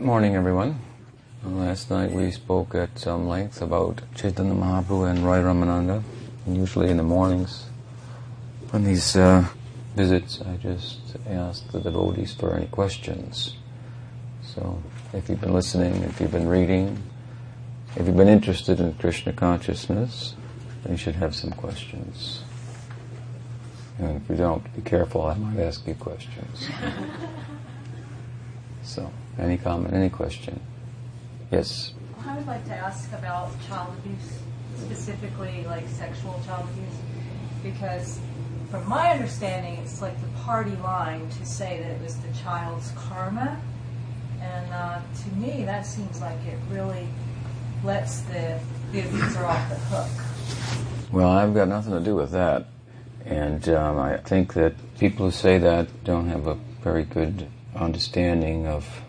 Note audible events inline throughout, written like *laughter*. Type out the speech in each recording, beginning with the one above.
Morning, everyone. Last night we spoke at some length about Chaitanya Mahaprabhu and Roy Ramananda. And usually in the mornings, on these uh, visits, I just ask the devotees for any questions. So, if you've been listening, if you've been reading, if you've been interested in Krishna consciousness, then you should have some questions. And if you don't, be careful, I might ask you questions. *laughs* so, any comment, any question? Yes? I would like to ask about child abuse, specifically like sexual child abuse, because from my understanding, it's like the party line to say that it was the child's karma. And uh, to me, that seems like it really lets the, the abuser off the hook. Well, I've got nothing to do with that. And um, I think that people who say that don't have a very good understanding of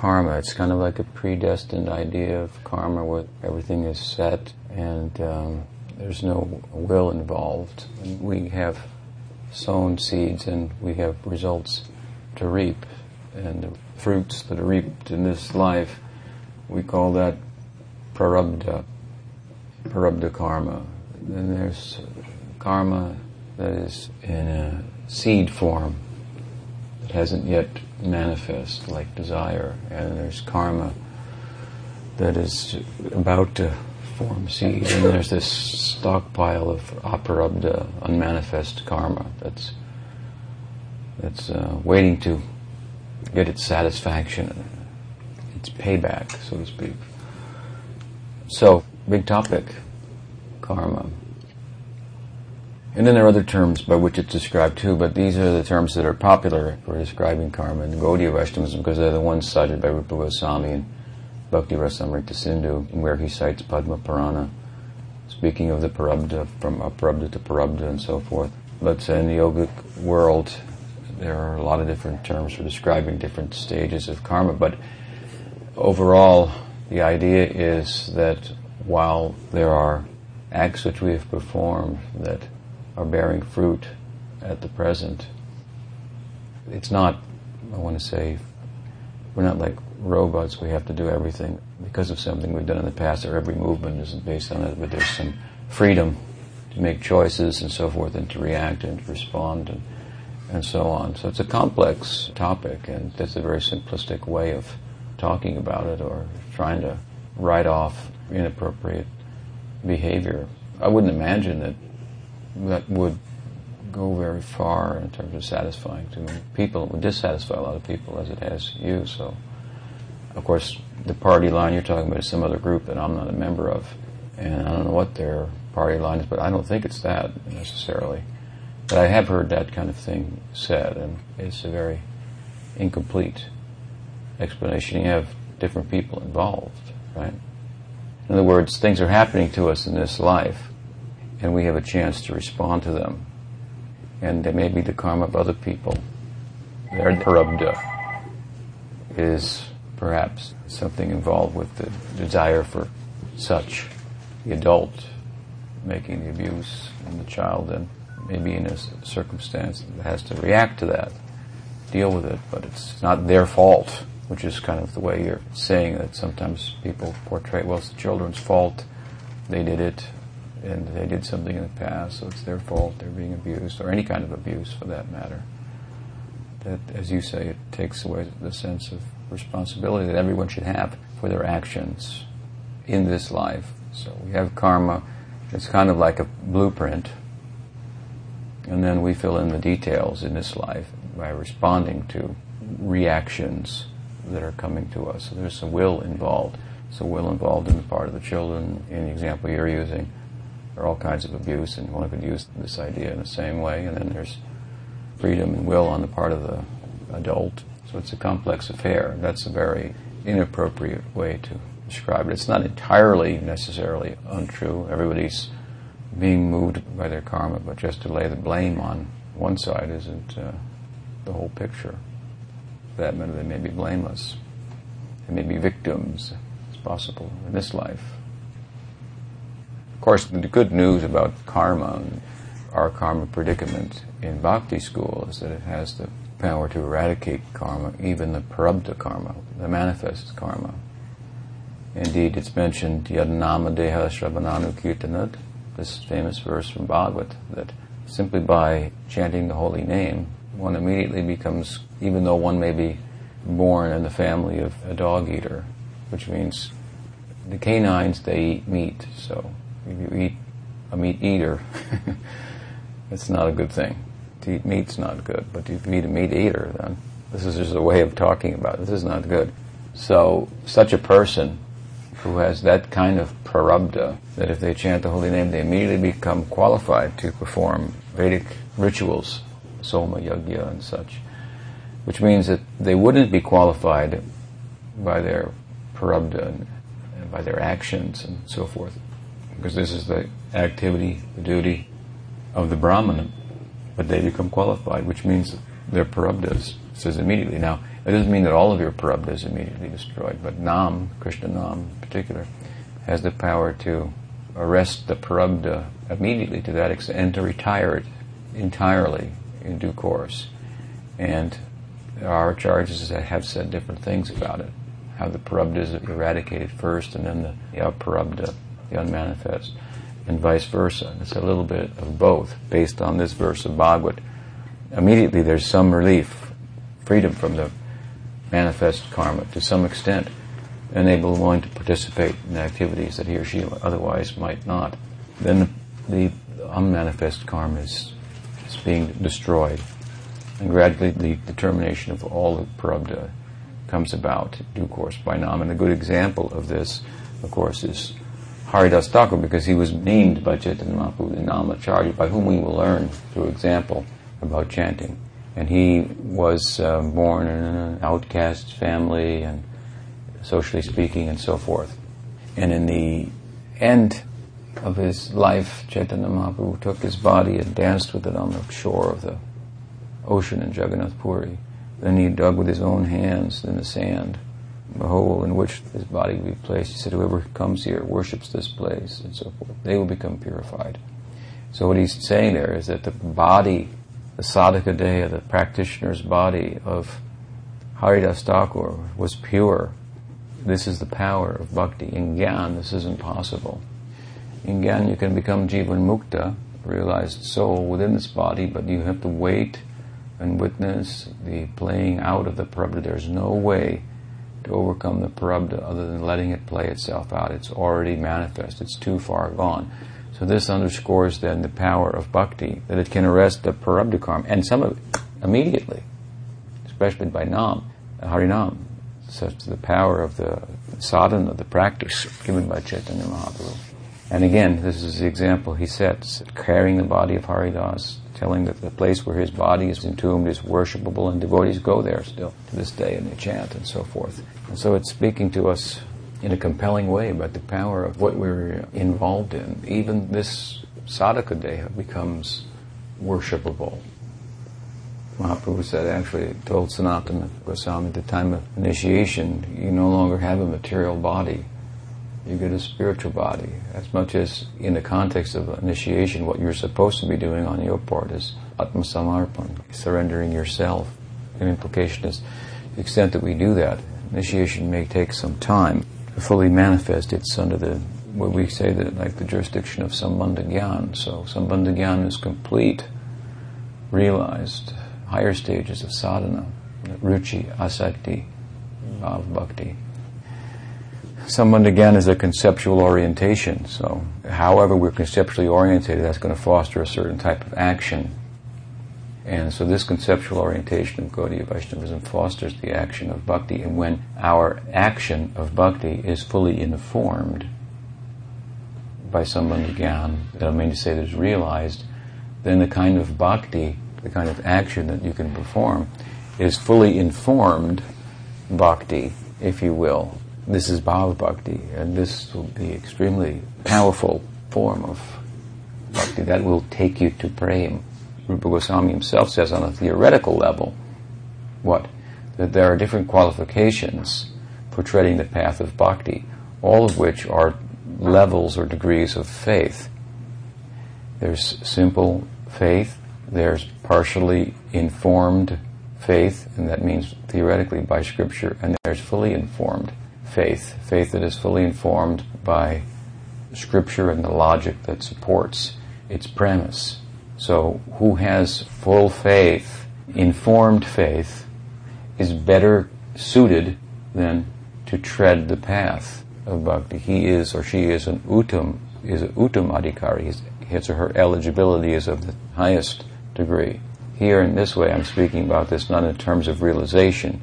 karma. It's kind of like a predestined idea of karma where everything is set and um, there's no will involved. We have sown seeds and we have results to reap. And the fruits that are reaped in this life, we call that prarabdha, prarabdha karma. Then there's karma that is in a seed form that hasn't yet manifest, like desire, and there's karma that is about to form seed, and there's this stockpile of aprarabdha, unmanifest karma that's that's uh, waiting to get its satisfaction, its payback, so to speak. So, big topic, karma. And then there are other terms by which it's described too, but these are the terms that are popular for describing karma in Gaudiya Vaishnavism because they're the ones cited by Rupa Goswami and Bhakti Rasamrita Sindhu, where he cites Padma Purana, speaking of the prarabdha, from aprarabdha to prarabdha and so forth. But in the yogic world, there are a lot of different terms for describing different stages of karma, but overall, the idea is that while there are acts which we have performed that are bearing fruit at the present. It's not, I want to say, we're not like robots, we have to do everything because of something we've done in the past, or every movement isn't based on it, but there's some freedom to make choices and so forth, and to react and to respond and, and so on. So it's a complex topic, and that's a very simplistic way of talking about it or trying to write off inappropriate behavior. I wouldn't imagine that that would go very far in terms of satisfying to people. It would dissatisfy a lot of people as it has you. So, of course, the party line you're talking about is some other group that I'm not a member of, and I don't know what their party line is, but I don't think it's that necessarily. But I have heard that kind of thing said, and it's a very incomplete explanation. You have different people involved, right? In other words, things are happening to us in this life and we have a chance to respond to them. And they may be the karma of other people. Their prarabdha is perhaps something involved with the desire for such. The adult making the abuse and the child then maybe in a circumstance that has to react to that, deal with it, but it's not their fault, which is kind of the way you're saying that sometimes people portray, well, it's the children's fault, they did it, and they did something in the past, so it's their fault they're being abused, or any kind of abuse for that matter. That, as you say, it takes away the sense of responsibility that everyone should have for their actions in this life. So we have karma, it's kind of like a blueprint, and then we fill in the details in this life by responding to reactions that are coming to us. So there's some will involved. So will involved in the part of the children, in the example you're using all kinds of abuse, and one could use this idea in the same way. And then there's freedom and will on the part of the adult. So it's a complex affair. That's a very inappropriate way to describe it. It's not entirely necessarily untrue. Everybody's being moved by their karma, but just to lay the blame on one side isn't uh, the whole picture. That matter, they may be blameless. They may be victims. It's possible in this life. Of course, the good news about karma, our karma predicament in bhakti school, is that it has the power to eradicate karma, even the prarabdha karma, the manifest karma. Indeed, it's mentioned Yadnama Deha Shravananu Kirtanat, this famous verse from Bhagavad, that simply by chanting the holy name, one immediately becomes, even though one may be born in the family of a dog eater, which means the canines, they eat meat. So you eat a meat eater, *laughs* it's not a good thing. To eat meat's not good, but if you eat a meat eater, then this is just a way of talking about it. This is not good. So such a person who has that kind of prarabdha, that if they chant the holy name, they immediately become qualified to perform Vedic rituals, soma yagya and such, which means that they wouldn't be qualified by their prarabdha and by their actions and so forth, because this is the activity, the duty of the Brahman, but they become qualified, which means their prarabdhas says immediately. Now, it doesn't mean that all of your prarabdha is immediately destroyed, but Nam, Krishna Nam in particular, has the power to arrest the prarabdha immediately to that extent and to retire it entirely in due course. And our acharyas have said different things about it. How the prarabdha is eradicated first and then the, the aprarabdha, the unmanifest, and vice versa. It's a little bit of both based on this verse of Bhagavad. Immediately there's some relief, freedom from the manifest karma to some extent, enable one to participate in activities that he or she otherwise might not. Then the unmanifest karma is, is being destroyed, and gradually the determination of all the prarabdha comes about in due course by Nam. And a good example of this, of course, is Haridas Thakur, because he was named by Chaitanya Mahaprabhu the Namacharya, by whom we will learn through example about chanting and he was uh, born in an outcast family and socially speaking and so forth. And in the end of his life, Chaitanya Mahaprabhu took his body and danced with it on the shore of the ocean in Jagannath Puri. Then he dug with his own hands in the sand the hole in which his body will be placed. He said, whoever comes here worships this place and so forth. They will become purified. So what he's saying there is that the body the sadhaka deha, the practitioner's body of Haridas Thakur was pure. This is the power of bhakti. In Gyan, this is impossible. In Gyan, you can become Jivan Mukta, realized soul within this body, but you have to wait and witness the playing out of the prarabdha. There's no way to overcome the prarabdha other than letting it play itself out. It's already manifest. It's too far gone. So this underscores then the power of bhakti, that it can arrest the prarabdha karma, and some of it immediately, especially by nam, harinam, such the power of the sadhana, the practice given by Chaitanya Mahaprabhu. And again, this is the example he sets, carrying the body of Haridas, telling that the place where his body is entombed is worshipable and devotees go there still to this day and they chant and so forth. And so it's speaking to us in a compelling way about the power of what we're involved in. Even this sadhaka deha becomes worshipable. Mahaprabhu said, actually, told Sanatana Goswami at the time of initiation, you no longer have a material body. You get a spiritual body. As much as in the context of initiation, what you're supposed to be doing on your part is atma samarpan, surrendering yourself. The implication is the extent that we do that, initiation may take some time to fully manifest, it's under the what we say that like the jurisdiction of Sambandha Gyan. So Sambandha Gyan is complete, realized, higher stages of sadhana, ruchi, asakti, bhav, bhakti. Sambandha Gyan is a conceptual orientation, so however we're conceptually orientated, that's going to foster a certain type of action and so this conceptual orientation of Gaudiya Vaishnavism fosters the action of bhakti. And when our action of bhakti is fully informed by Sambandha Gyan, that I mean to say that is realized, then the kind of bhakti, the kind of action that you can perform, is fully informed bhakti, if you will. This is bhava bhakti, and this will be extremely powerful form of bhakti that will take you to prema. Rupa Goswami himself says on a theoretical level, what? That there are different qualifications for treading the path of bhakti, all of which are levels or degrees of faith. There's simple faith, there's partially informed faith, and that means theoretically by Scripture, and there's fully informed faith, faith that is fully informed by Scripture and the logic that supports its premise. So, who has full faith, informed faith, is better suited than to tread the path of bhakti. He is or she is an uttam, is an uttam adhikari. His, his or her eligibility is of the highest degree. Here, in this way, I'm speaking about this not in terms of realization,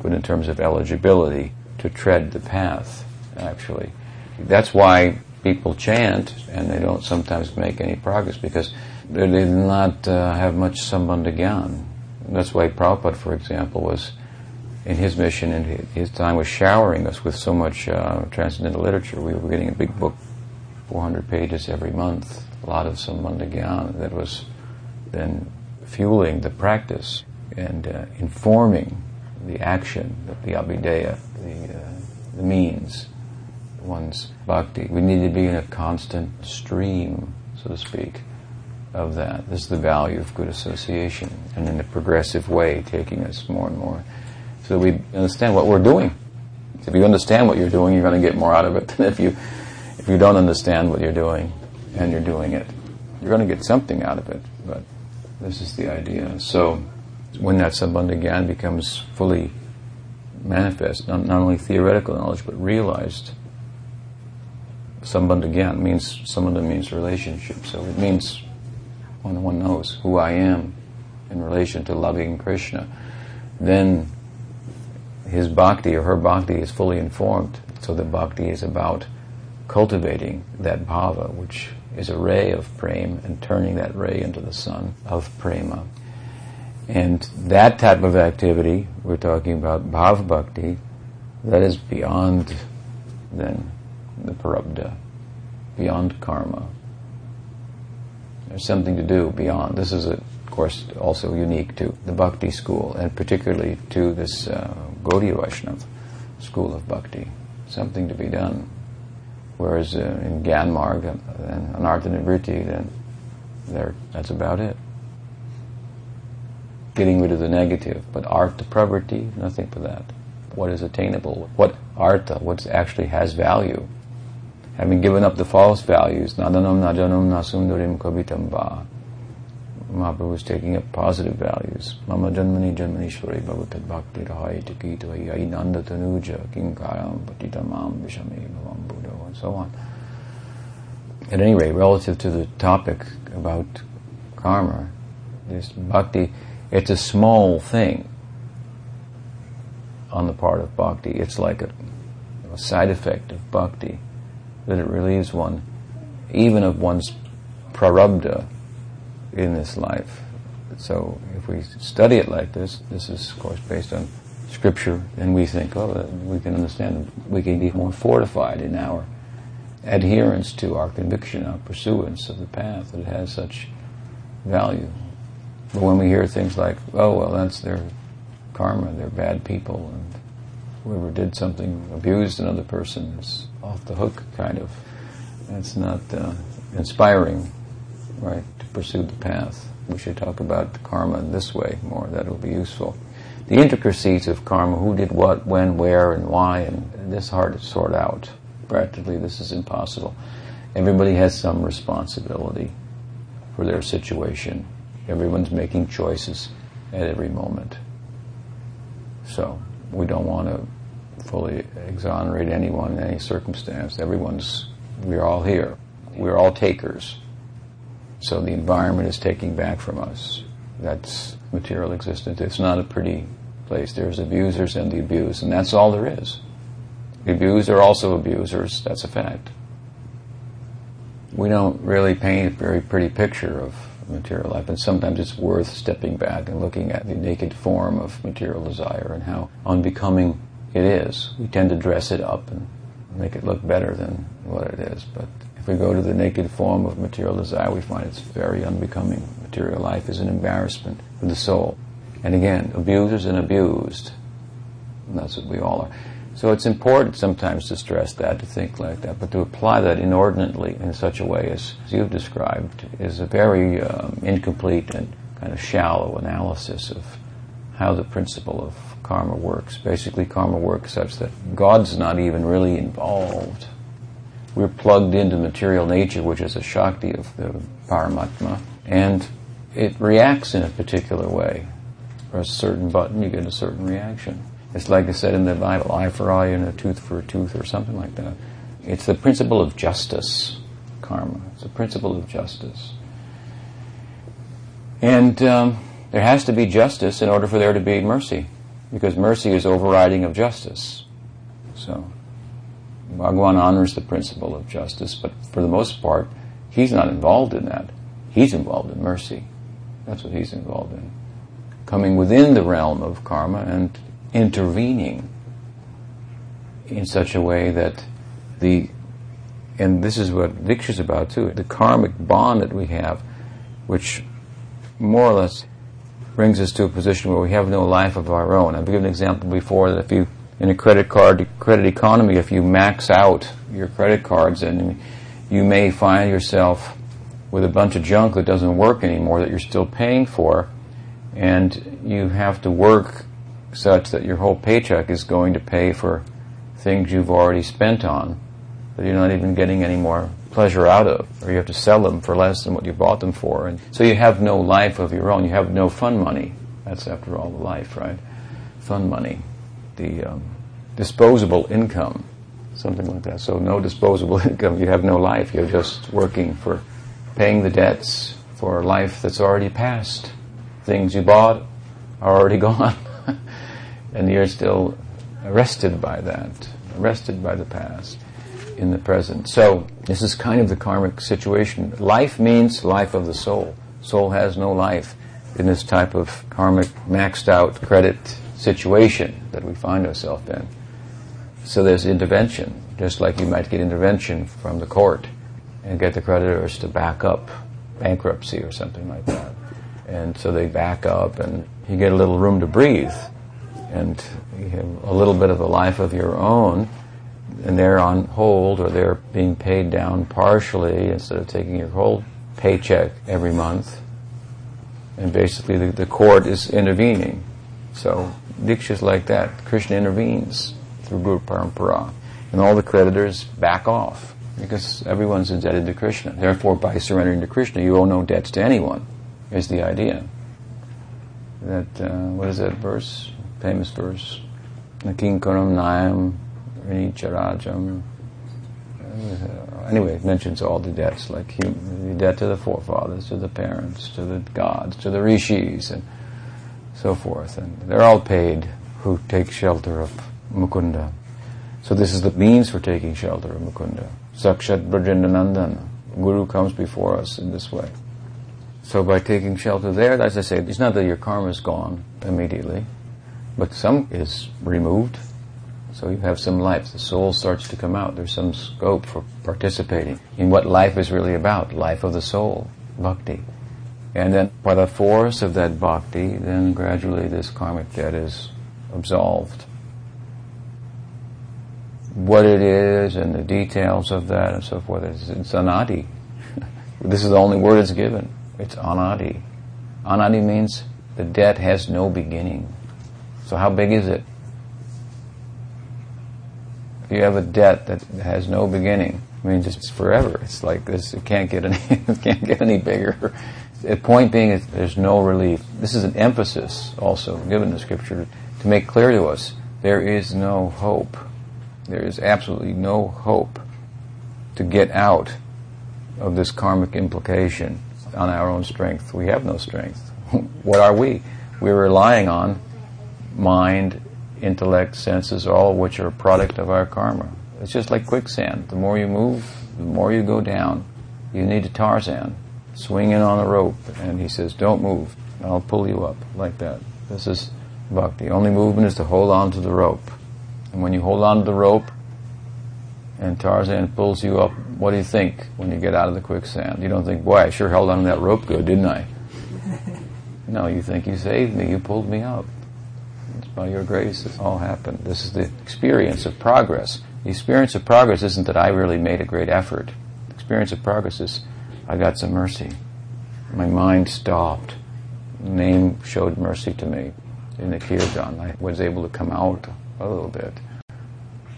but in terms of eligibility to tread the path, actually. That's why people chant and they don't sometimes make any progress because they do not uh, have much sambandha gyan. That's why Prabhupada, for example, was in his mission and his time was showering us with so much uh, transcendental literature. We were getting a big book, 400 pages every month, a lot of sambandha gyan that was then fueling the practice and uh, informing the action, of the abhidheya, the, uh, the means, one's bhakti. We need to be in a constant stream, so to speak, of that. This is the value of good association, and in a progressive way, taking us more and more, so that we understand what we're doing. If you understand what you're doing, you're going to get more out of it *laughs* than if you if you don't understand what you're doing and you're doing it. You're going to get something out of it, but this is the idea. So when that Sambandha Gyan becomes fully manifest, not, not only theoretical knowledge, but realized, Sambandha Gyan means, Sambandha means relationship. So it means when one knows who I am in relation to loving Krishna, then his bhakti or her bhakti is fully informed. So the bhakti is about cultivating that bhava, which is a ray of prema, and turning that ray into the sun of prema. And that type of activity, we're talking about bhav bhakti, that is beyond then the prarabdha, beyond karma. There's something to do beyond. This is, of course, also unique to the bhakti school, and particularly to this uh, Gaudiya Vaishnava school of bhakti. Something to be done. Whereas uh, in Gyan and Anartha Nivritti, then there, that's about it. Getting rid of the negative. But artha pravritti, nothing for that. What is attainable? What artha, what actually has value? Having given up the false values, nadanam najanam nasundarim kavitam va. Mahaprabhu is taking up positive values. Mama janmani janmanishwari bhavatad bhakti rahai takito nanda tanuja kinkaram patitamam vishame bhavam buddha and so on. At any rate, relative to the topic about karma, this bhakti, it's a small thing on the part of bhakti. It's like a, a side effect of bhakti that it relieves one, even of one's prarabdha in this life. So if we study it like this, this is of course based on scripture, and we think, oh, uh, we can understand, we can be more fortified in our adherence to our conviction, our pursuance of the path that has such value. But when we hear things like, oh, well, that's their karma, they're bad people, and whoever did something, abused another person, is off the hook, kind of. That's not uh, inspiring, right, to pursue the path. We should talk about karma in this way more, that will be useful. The intricacies of karma, who did what, when, where, and why, and this hard to sort out practically this is impossible. Everybody has some responsibility for their situation. Everyone's making choices at every moment. So we don't want to fully exonerate anyone in any circumstance. Everyone's, we're all here. We're all takers. So the environment is taking back from us. That's material existence. It's not a pretty place. There's abusers and the abused, and that's all there is. The abused are also abusers. That's a fact. We don't really paint a very pretty picture of material life, and sometimes it's worth stepping back and looking at the naked form of material desire and how unbecoming it is. We tend to dress it up and make it look better than what it is, but if we go to the naked form of material desire, we find it's very unbecoming. Material life is an embarrassment for the soul. And again, abusers and abused. And that's what we all are. So it's important sometimes to stress that, to think like that, but to apply that inordinately in such a way as, you've described is a very um, incomplete and kind of shallow analysis of how the principle of karma works. Basically, karma works such that God's not even really involved. We're plugged into material nature, which is a Shakti of the Paramatma, and it reacts in a particular way. Press a certain button, you get a certain reaction. It's like I said in the Bible, eye for eye and a tooth for a tooth, or something like that. It's the principle of justice, karma. It's the principle of justice. And um, there has to be justice in order for there to be mercy, because mercy is overriding of justice. So, Bhagwan honors the principle of justice, but for the most part, he's not involved in that. He's involved in mercy. That's what he's involved in. Coming within the realm of karma and intervening in such a way that the, and this is what Diksha is about too, the karmic bond that we have, which more or less brings us to a position where we have no life of our own. I've given an example before that if you, in a credit card, credit economy, if you max out your credit cards, and you may find yourself with a bunch of junk that doesn't work anymore that you're still paying for, and you have to work such that your whole paycheck is going to pay for things you've already spent on that you're not even getting any more pleasure out of, or you have to sell them for less than what you bought them for. And so you have no life of your own. You have no fun money. That's after all the life, right? Fun money, the um, disposable income, something like that. So no disposable *laughs* income. You have no life. You're just working for paying the debts for a life that's already passed. Things you bought are already *laughs* gone, and you're still arrested by that, arrested by the past in the present. So this is kind of the karmic situation. Life means life of the soul. Soul has no life in this type of karmic maxed out credit situation that we find ourselves in. So there's intervention, just like you might get intervention from the court and get the creditors to back up bankruptcy or something like that. And so they back up and you get a little room to breathe and you have a little bit of a life of your own and they're on hold or they're being paid down partially instead of taking your whole paycheck every month. And basically the, the court is intervening. So Diksha is like that. Krishna intervenes through Guru Parampara. And all the creditors back off because everyone's indebted to Krishna. Therefore, by surrendering to Krishna, you owe no debts to anyone, is the idea. That, uh, what is that verse? Famous verse. Nakinkaram Nayam Charajam. Uh, anyway, it mentions all the debts, like the debt to the forefathers, to the parents, to the gods, to the rishis, and so forth. And they're all paid who take shelter of Mukunda. So this is the means for taking shelter of Mukunda. Sakshat Brajendranandan. Guru comes before us in this way. So by taking shelter there, as I say, it's not that your karma is gone immediately, but some is removed so you have some life. The soul starts to come out. There's some scope for participating in what life is really about. Life of the soul. Bhakti. And then by the force of that bhakti, then gradually this karmic debt is absolved. What it is and the details of that and so forth, it's, it's anadi. *laughs* this is the only word it's given. It's anadi. Anadi means the debt has no beginning. So how big is it? You have a debt that has no beginning, I mean, just forever. It's like this. It can't get any. *laughs* It can't get any bigger. The point being is there's no relief. This is an emphasis also given the scripture to make clear to us there is no hope. There is absolutely no hope to get out of this karmic implication on our own strength. We have no strength. *laughs* what are we? We're relying on mind intellect, senses, all of which are a product of our karma. It's just like quicksand. The more you move, the more you go down. You need a Tarzan swinging on a rope, and he says, "Don't move. I'll pull you up like that." This is bhakti. Only movement is to hold on to the rope, and when you hold on to the rope, and Tarzan pulls you up, what do you think when you get out of the quicksand? You don't think, "Boy, I sure held on to that rope good, didn't I?" *laughs* no, you think you saved me. You pulled me up. By your grace, this all happened. This is the experience of progress. The experience of progress isn't that I really made a great effort. The experience of progress is I got some mercy. My mind stopped. Name showed mercy to me. in the kirtan. I was able to come out a little bit.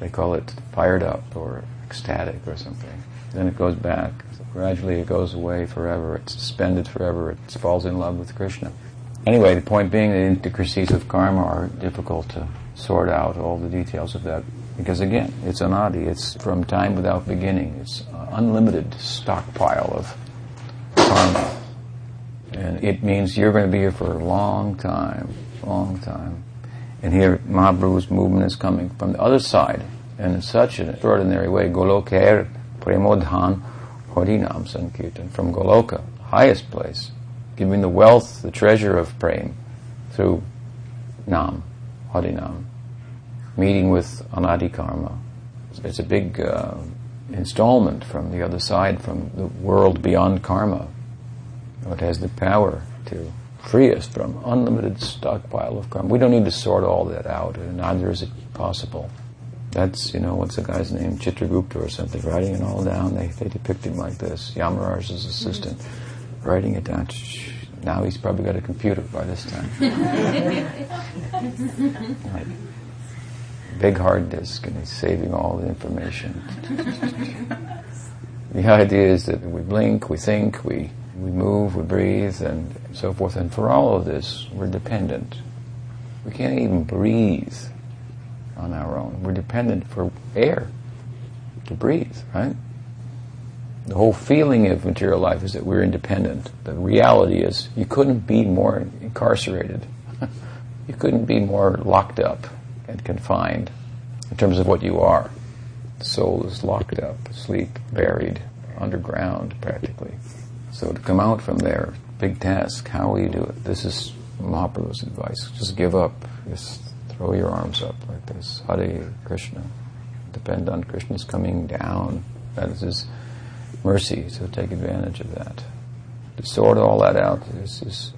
They call it fired up or ecstatic or something. Then it goes back. Gradually it goes away forever. It's suspended forever. It falls in love with Krishna. Anyway, the point being the intricacies of karma are difficult to sort out all the details of that because again, it's anadi. It's from time without beginning. It's unlimited stockpile of karma. And it means you're going to be here for a long time, long time. And here Mahaprabhu's movement is coming from the other side, and in such an extraordinary way, Goloker Premodhan Harinam Sankirtan, from Goloka, highest place, giving the wealth, the treasure of Prem through Nam, Harinam, meeting with Anadi Karma. It's a big uh, installment from the other side, from the world beyond karma. It has the power to free us from unlimited stockpile of karma. We don't need to sort all that out, and neither is it possible. That's, you know, what's the guy's name? Chitragupta or something, writing it all down. They, they depict him like this. Yamaraj's assistant, writing it down. Now he's probably got a computer by this time. *laughs* like, big hard disk, and he's saving all the information. the idea is that we blink, we think, we we move, we breathe, and so forth. And for all of this, we're dependent. We can't even breathe on our own. We're dependent for air to breathe, right? The whole feeling of material life is that we're independent. The reality is you couldn't be more incarcerated. *laughs* you couldn't be more locked up and confined in terms of what you are. The soul is locked up, asleep, buried, underground practically. So to come out from there, big task. How will you do it? This is Mahaprabhu's advice. Just give up. Just throw your arms up like this. Hare Krishna. Depend on Krishna's coming down. That is his mercy, so take advantage of that. To sort all that out is, is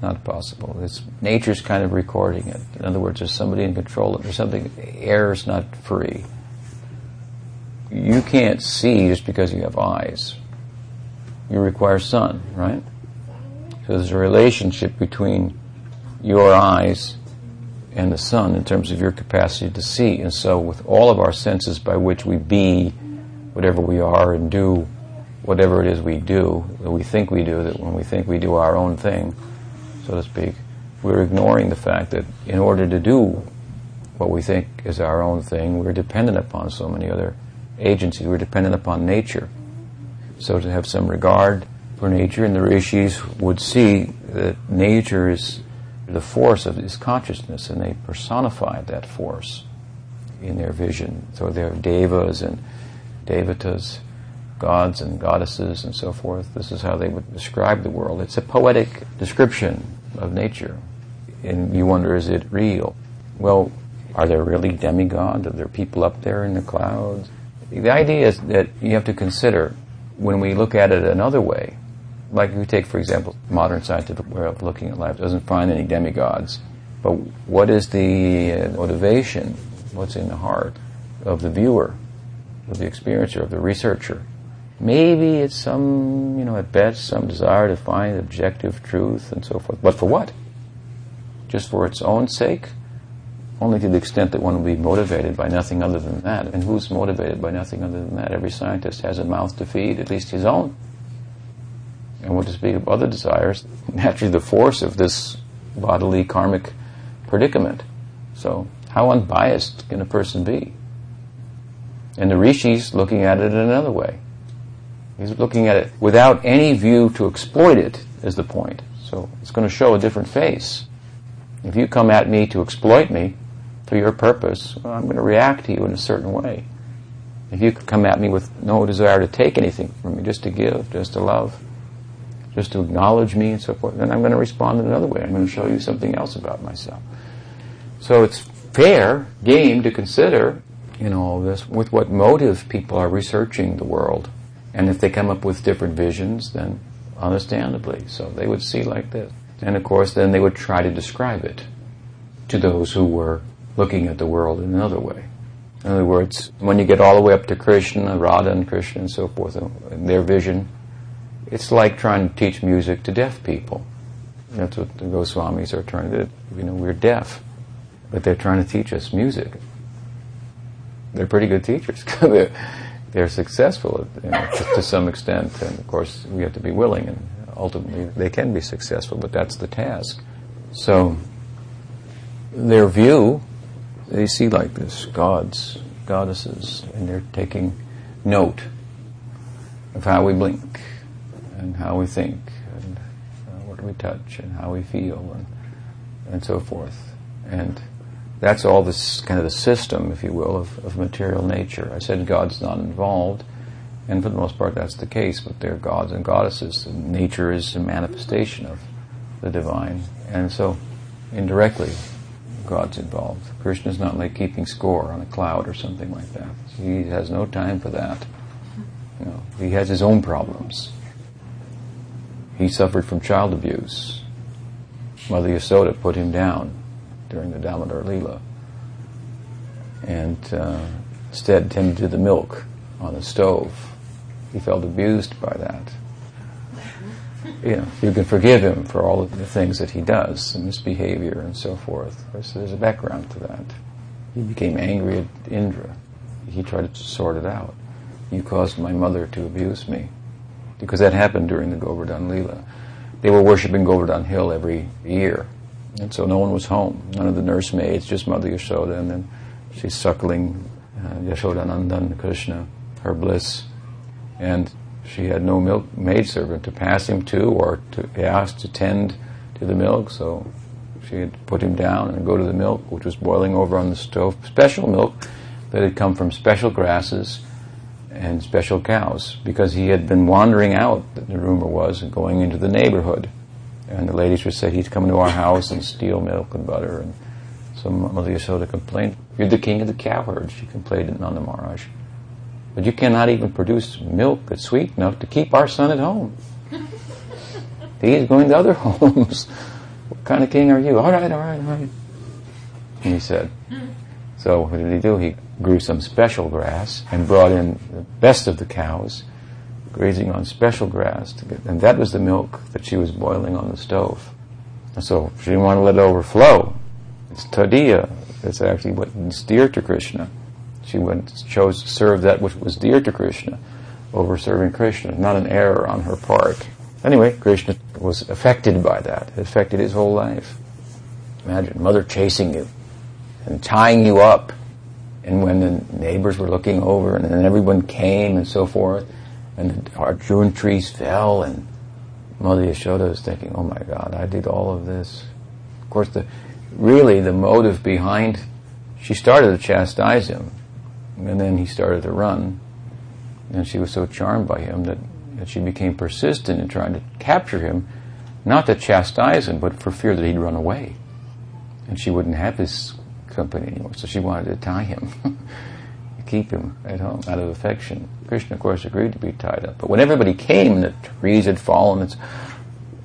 not possible. It's nature's kind of recording it. In other words, there's somebody in control. There's something. Air is not free. You can't see just because you have eyes you require sun, right? So there's a relationship between your eyes and the sun in terms of your capacity to see. And so, with all of our senses by which we be whatever we are and do whatever it is we do, that we think we do, that when we think we do our own thing, so to speak, we're ignoring the fact that in order to do what we think is our own thing, we're dependent upon so many other agencies. We're dependent upon nature. So to have some regard for nature, and the rishis would see that nature is the force of this consciousness, and they personified that force in their vision. So they're devas and devatas, gods and goddesses, and so forth. This is how they would describe the world. It's a poetic description of nature. And you wonder, is it real? Well, are there really demigods? Are there people up there in the clouds? The idea is that you have to consider when we look at it another way, like if we take, for example, modern scientific way of looking at life, doesn't find any demigods. But what is the motivation? What's in the heart of the viewer, of the experiencer, of the researcher? Maybe it's some, you know, at best, some desire to find objective truth and so forth. But for what? Just for its own sake? only to the extent that one will be motivated by nothing other than that. And who's motivated by nothing other than that? Every scientist has a mouth to feed, at least his own. And what to speak of other desires, naturally the force of this bodily karmic predicament. So, how unbiased can a person be? And the rishis looking at it in another way. He's looking at it without any view to exploit it, is the point. So it's going to show a different face. If you come at me to exploit me, for your purpose, well, I'm going to react to you in a certain way. If you come at me with no desire to take anything from me, just to give, just to love, just to acknowledge me and so forth, then I'm going to respond in another way. I'm going to show you something else about myself. So it's fair game to consider, know, all this with what motive people are researching the world. And if they come up with different visions, then understandably, so they would see like this. And of course, then they would try to describe it to those who were looking at the world in another way. In other words, when you get all the way up to Krishna, Radha and Krishna and so forth, and their vision, it's like trying to teach music to deaf people. That's what the Goswamis are trying to do. You know, we're deaf, but they're trying to teach us music. They're pretty good teachers. *laughs* they're, they're, successful you know, to, to some extent, and of course we have to be willing, and ultimately they can be successful, but that's the task. So their view, they see like this gods, goddesses, and they're taking note of how we blink and how we think and uh, what we touch and how we feel and, and so forth. And that's all this kind of the system, if you will, of, of material nature. I said God's not involved, and for the most part that's the case, but they're gods and goddesses. And nature is a manifestation of the divine. And so, indirectly, God's involved. Krishna's not like keeping score on a cloud or something like that. He has no time for that. You know, he has his own problems. He suffered from child abuse. Mother Yasoda put him down during the Damodar Leela and uh, instead tended to the milk on the stove. He felt abused by that. *laughs* You know, you can forgive him for all of the things that he does, the misbehavior and so forth. So there's a background to that. He became angry at Indra. He tried to sort it out. You caused my mother to abuse me. Because that happened during the Govardhan Leela. They were worshipping Govardhan Hill every year. And so no one was home. None of the nursemaids, just Mother Yashoda. And then she's suckling uh, Yashoda Nandan Krishna, her bliss. And she had no milk maidservant to pass him to or to ask to tend to the milk. So she had put him down and go to the milk, which was boiling over on the stove. Special milk that had come from special grasses and special cows because he had been wandering out, the rumor was, and going into the neighborhood. And the ladies would say he'd come into our house and steal milk and butter. And so Mother Yasoda complained, You're the king of the cow herd, she complained to Nanda Maharaj. But you cannot even produce milk that's sweet enough to keep our son at home. *laughs* He's going to other *laughs* homes. what kind of king are you? All right, all right, all right. And he said, so what did he do? He grew some special grass and brought in the best of the cows, grazing on special grass. Get, and that was the milk that she was boiling on the stove. And so she didn't want to let it overflow. It's tadiya. It's actually what's dear to Krishna. She went, chose to serve that which was dear to Krishna over serving Krishna. Not an error on her part. Anyway, Krishna was affected by that. It affected his whole life. Imagine mother chasing you and tying you up. And when the neighbors were looking over and then everyone came and so forth, and the Arjun trees fell and Mother Yashoda was thinking, oh my God, I did all of this. Of course, the, really the motive behind, she started to chastise him, and then he started to run, and she was so charmed by him that, that she became persistent in trying to capture him, not to chastise him, but for fear that he'd run away. And she wouldn't have his company anymore. So she wanted to tie him, *laughs* keep him at home out of affection. Krishna, of course, agreed to be tied up. But when everybody came, the trees had fallen. It's,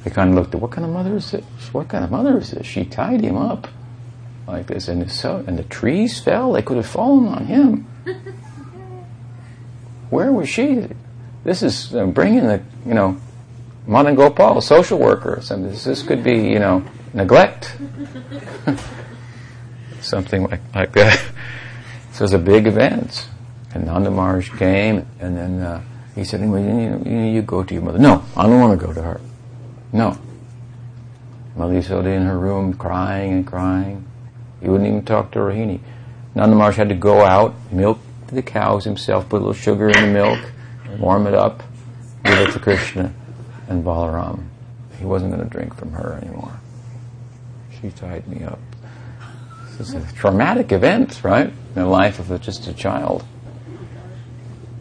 they kind of looked at what kind of mother is this? What kind of mother is this? She tied him up like this, and so and the trees fell. They could have fallen on him. *laughs* Where was she? This is uh, bringing the you know Madan Gopal, social worker. So this, this could be you know neglect *laughs* something like, like that. So it was a big event. And Nanda Maharaj came, and then uh, he said, you, you, you, go to your mother. No, I don't want to go to her. No. Mother Yasoda in her room crying and crying. He wouldn't even talk to Rohini. Nanda Maharaj had to go out, milk the cows himself, put a little sugar in the milk, warm it up, give it to Krishna and Balaram. He wasn't going to drink from her anymore. She tied me up. It's a traumatic event, right? In the life of a, just a child.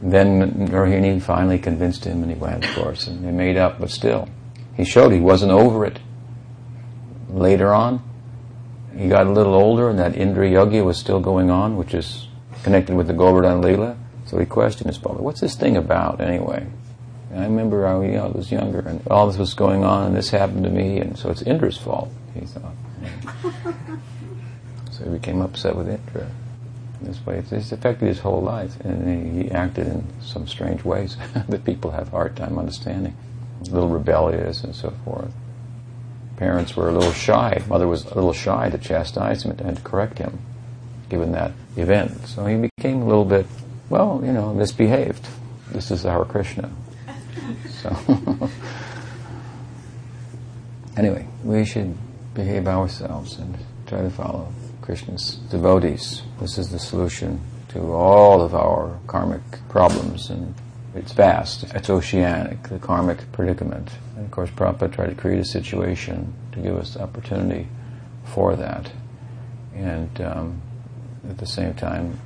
Then Rohini finally convinced him and he went, of course, and they made up, but still. He showed he wasn't over it. Later on, he got a little older and that Indra Yagya was still going on, which is connected with the Govardhan Leela. So he questioned his father, what's this thing about anyway? And I remember I, you know, I was younger and all this was going on and this happened to me and so it's Indra's fault, he thought. So he became upset with Indra. This way, it's affected his whole life, and he acted in some strange ways *laughs* that people have a hard time understanding. A little rebellious and so forth. parents were a little shy. Mother was a little shy to chastise him and to correct him, given that event. So he became a little bit, well, you know, misbehaved. This is our Krishna. *laughs* So, *laughs* anyway, we should behave ourselves and try to follow Krishna's devotees. This is the solution to all of our karmic problems and it's vast. It's oceanic, the karmic predicament. And of course, Prabhupada tried to create a situation to give us the opportunity for that. And um, at the same time,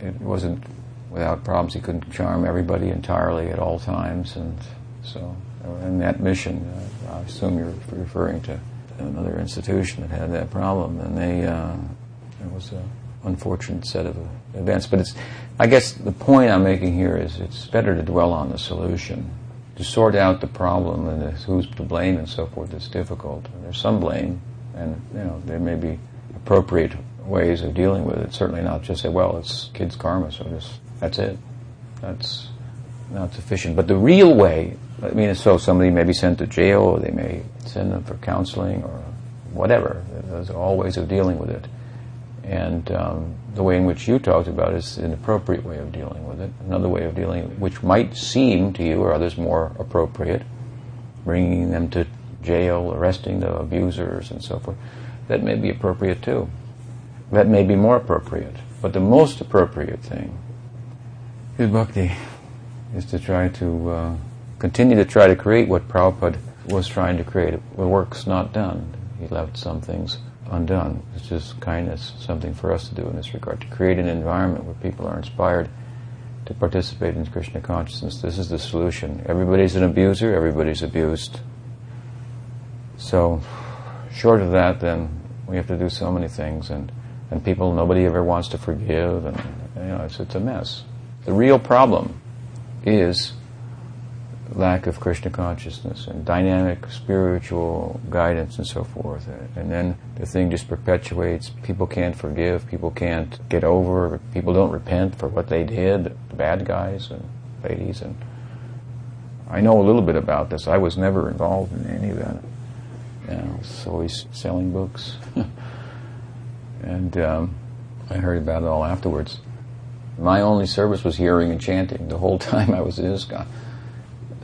it wasn't without problems. He couldn't charm everybody entirely at all times. And so, in that mission, uh, I assume you're referring to another institution that had that problem. And they, uh, it was an unfortunate set of events. But it's, I guess the point I'm making here is it's better to dwell on the solution. To sort out the problem and who's to blame and so forth is difficult. There's some blame, and you know there may be appropriate ways of dealing with it. Certainly not just say, well, it's kids' karma, so just that's it. That's not sufficient. But the real way, I mean, so somebody may be sent to jail, or they may send them for counseling, or whatever. There's all ways of dealing with it. And um, the way in which you talked about is an appropriate way of dealing with it. Another way of dealing, which might seem to you or others more appropriate, bringing them to jail, arresting the abusers, and so forth. That may be appropriate too. That may be more appropriate. But the most appropriate thing is bhakti, is to try to uh, continue to try to create what Prabhupada was trying to create. The work's not done. He left some things undone. It's just kindness, something for us to do in this regard, to create an environment where people are inspired to participate in Krishna consciousness. This is the solution. Everybody's an abuser, everybody's abused. So, short of that, then we have to do so many things, and, and people, nobody ever wants to forgive, and you know, it's, it's a mess. The real problem is lack of Krishna consciousness and dynamic spiritual guidance and so forth. And then the thing just perpetuates. People can't forgive. People can't get over. People don't repent for what they did. The bad guys and ladies. And I know a little bit about this. I was never involved in any of that. You know, I was always selling books. *laughs* and um, I heard about it all afterwards. My only service was hearing and chanting the whole *laughs* time I was in ISKCON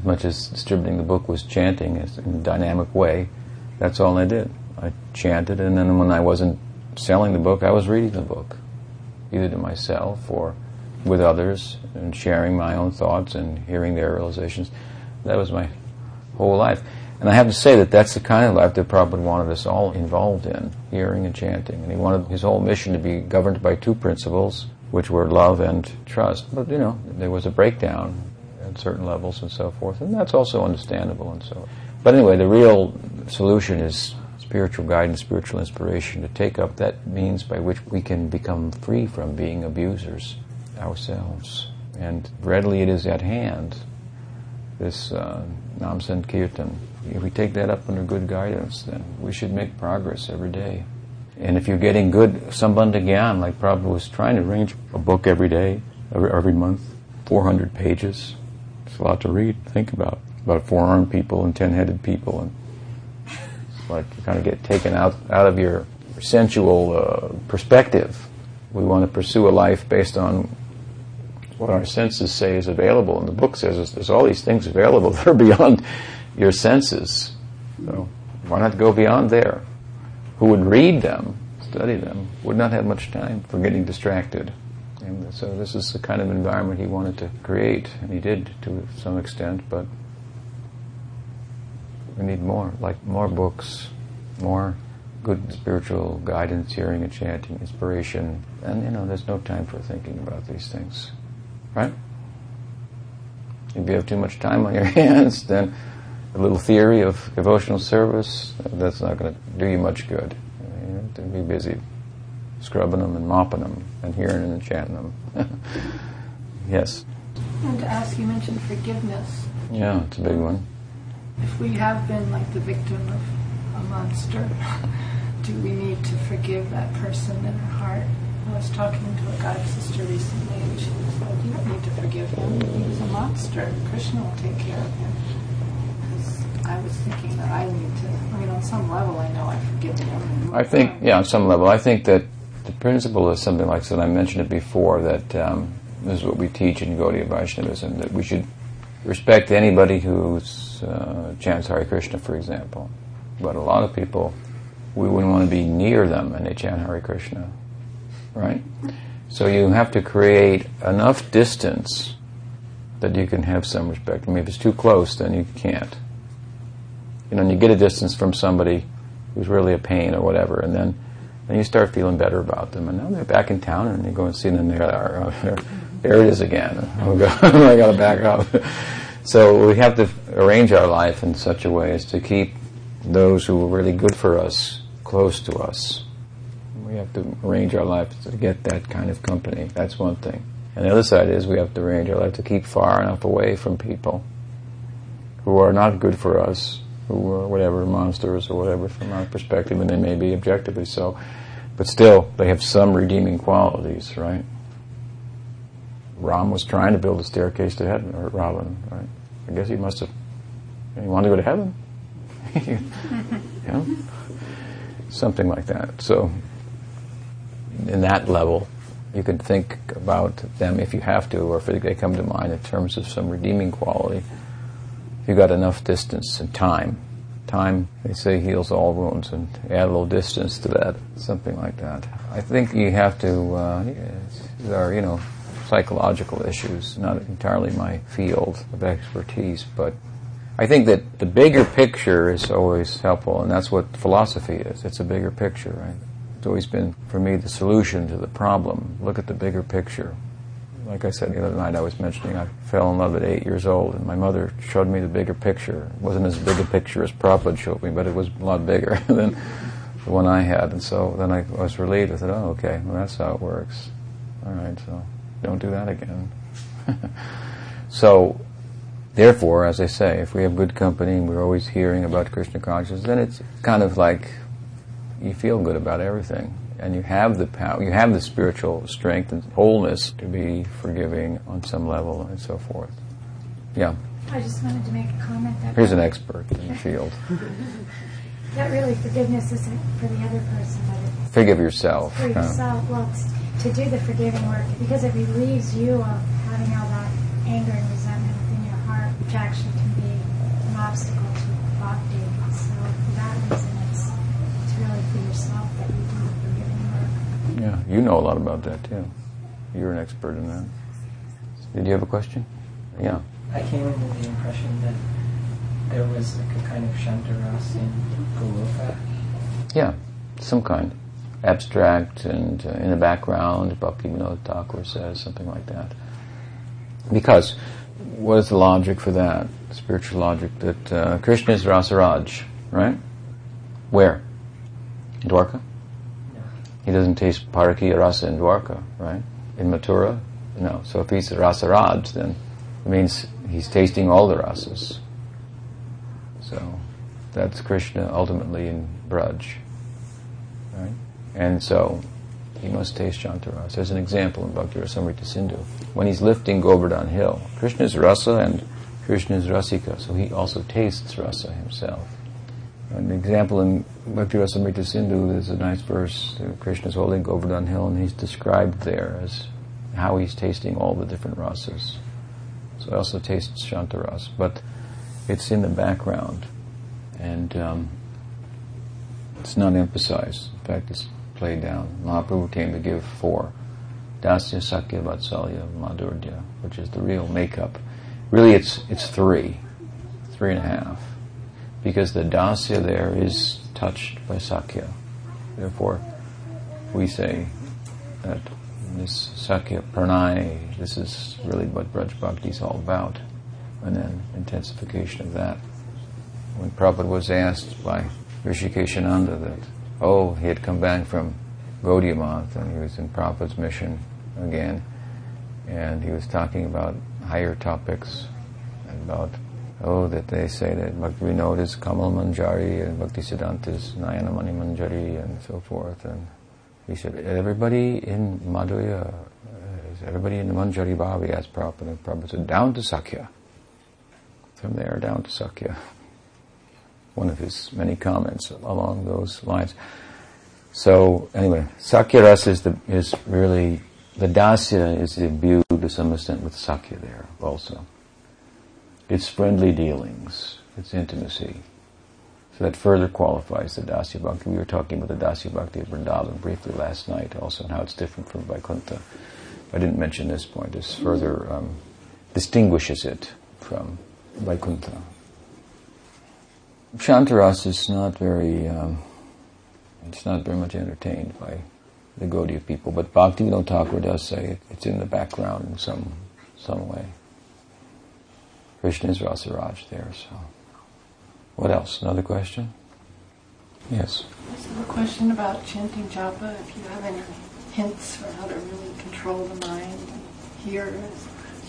as much as distributing the book was chanting in a dynamic way, that's all I did. I chanted, and then when I wasn't selling the book, I was reading the book, either to myself or with others, and sharing my own thoughts and hearing their realizations. That was my whole life. And I have to say that that's the kind of life that Prabhupada wanted us all involved in, hearing and chanting. And he wanted his whole mission to be governed by two principles, which were love and trust. But, you know, there was a breakdown at certain levels and so forth, and that's also understandable and so. But anyway, the real solution is spiritual guidance, spiritual inspiration to take up that means by which we can become free from being abusers ourselves. And readily it is at hand, this uh, Nam Sankirtan. If we take that up under good guidance, then we should make progress every day. And if you're getting good Sambandha Gyan, like Prabhupada was trying to arrange a book every day, every, every month, 400 pages, a lot to read, think about. About four-armed people and ten-headed people, and it's like you kind of get taken out out of your sensual uh, perspective. We want to pursue a life based on what our senses say is available, and the book says there's, there's all these things available *laughs* that are beyond your senses. So why not go beyond there? Who would read them, study them, would not have much time for getting distracted. And so this is the kind of environment he wanted to create, and he did to some extent, but we need more, like more books, more good spiritual guidance, hearing and chanting, inspiration, and you know, there's no time for thinking about these things, right? If you have too much time on your *laughs* hands, then a little theory of devotional service, that's not going to do you much good. To be busy scrubbing them and mopping them and hearing and chanting them. *laughs* yes. And to ask, you mentioned forgiveness. Yeah, it's a big one. If we have been like the victim of a monster, *laughs* do we need to forgive that person in our heart? I was talking to a god sister recently, and she was like, "You don't need to forgive him. He was a monster. Krishna will take care of him." I was thinking that I need to, I mean, on some level, I know I've forgiven them. I think, yeah, on some level, I think that the principle is something like that. I mentioned it before that um, this is what we teach in Gaudiya Vaishnavism that we should respect anybody who's uh, chants Hare Krishna, for example. But a lot of people, we wouldn't want to be near them and they chant Hare Krishna, right? So you have to create enough distance that you can have some respect. I mean, if it's too close, then you can't. You know, and you get a distance from somebody who's really a pain or whatever, and then then you start feeling better about them. And now they're back in town, and you go and see them. There, are, there, there it is again. *laughs* Oh God, *laughs* I got to back up. so we have to arrange our life in such a way as to keep those who are really good for us close to us. We have to arrange our life to get that kind of company. That's one thing. And the other side is we have to arrange our life to keep far enough away from people who are not good for us, who whatever, monsters or whatever from our perspective, and they may be objectively so. But still, they have some redeeming qualities, right? Ram was trying to build a staircase to heaven, or Ravan, right? I guess he must have. He wanted to go to heaven. *laughs* know? Something like that. So, in that level, you can think about them if you have to, or if they come to mind in terms of some redeeming quality. If you've got enough distance and time, time, they say, heals all wounds, and add a little distance to that, something like that. I think you have to, uh, there are, you know, psychological issues, not entirely my field of expertise, but I think that the bigger picture is always helpful, and that's what philosophy is. It's a bigger picture, right? It's always been, for me, the solution to the problem. Look at the bigger picture. Like I said the other night, I was mentioning I fell in love at eight years old, and my mother showed me the bigger picture. It wasn't as big a picture as Prabhupada showed me, but it was a lot bigger *laughs* than the one I had. And so then I was relieved. I said, oh, okay, well, that's how it works. All right, so don't do that again. *laughs* so, therefore, as I say, if we have good company and we're always hearing about Krishna consciousness, then it's kind of like you feel good about everything and you have the power, you have the spiritual strength and wholeness to be forgiving on some level and so forth. Yeah. I just wanted to make a comment that Here's an expert in the field. *laughs* that really forgiveness isn't for the other person, but it's Forgive yourself. for huh? yourself. Well, it's to do the forgiving work because it relieves you of having all that anger and resentment within your heart, which actually can be an obstacle to bhakti. So for that reason, it's it's really for yourself that you do the forgiving work. Yeah, you know a lot about that too. You're an expert in that. Did you have a question? Yeah. I came in with the impression that there was like a kind of Shantaras in Goloka. Yeah, some kind. Abstract and uh, in the background, Bhakti Vinod Thakur says, something like that. Because, what is the logic for that? Spiritual logic that uh, Krishna is Rasaraj, right? Where? In Dwarka? He doesn't taste Parakiya Rasa in Dwarka, right? In Mathura? No. So if he's Rasaraj, then it means he's tasting all the rasas. So that's Krishna ultimately in Braj, right? And so he must taste Shantaras. There's an example in Bhakti Rasamrita Sindhu. When he's lifting Govardhan Hill, Krishna is rasa and Krishna is rasika, so he also tastes rasa himself. An example in Bhakti Rasamrita Sindhu, there's a nice verse, uh, Krishna's holding Govardhan Hill, and he's described there as how he's tasting all the different rasas. So he also tastes Shantaras, but it's in the background, and um, it's not emphasized. In fact, it's played down. Mahaprabhu came to give four. Dasya, Sakya, Vatsalya, Madhurya, which is the real makeup. Really, it's, it's three, three and a half, because the Dasya there is touched by Sakya. Therefore, we say that this Sakya Pranay, this is really what Braj Bhakti is all about, and then intensification of that. When Prabhupada was asked by Rishikeshananda that, oh, he had come back from Gaudiya and he was in Prabhupada's mission again, and he was talking about higher topics, and about, oh, that they say that Bhakti Vinod is Kamal Manjari and Bhakti Siddhanta is Nayana Mani Manjari and so forth, and he said, everybody in Madhurya, uh, everybody in the Manjari Bhavi asked Prabhupada, Prabhupada said, down to Sakya. From there, down to Sakya. one of his many comments along those lines. So anyway, Sakya rasa is, the, is really, the dasya is imbued to some extent with Sakya there also. It's friendly dealings, it's intimacy. So that further qualifies the Dasya Bhakti. We were talking about the Dasya Bhakti of Vrindavan briefly last night also and how it's different from Vaikuntha. I didn't mention this point. This further um, distinguishes it from Vaikuntha. Shantaras is not very, um, it's not very much entertained by the Gaudiya people, but Bhaktivinoda Thakur does say it, it's in the background in some, some way. Krishna is Rasaraj there, so. What else? Another question? Yes. So a question about chanting japa, if you have any hints for how to really control the mind and hear. You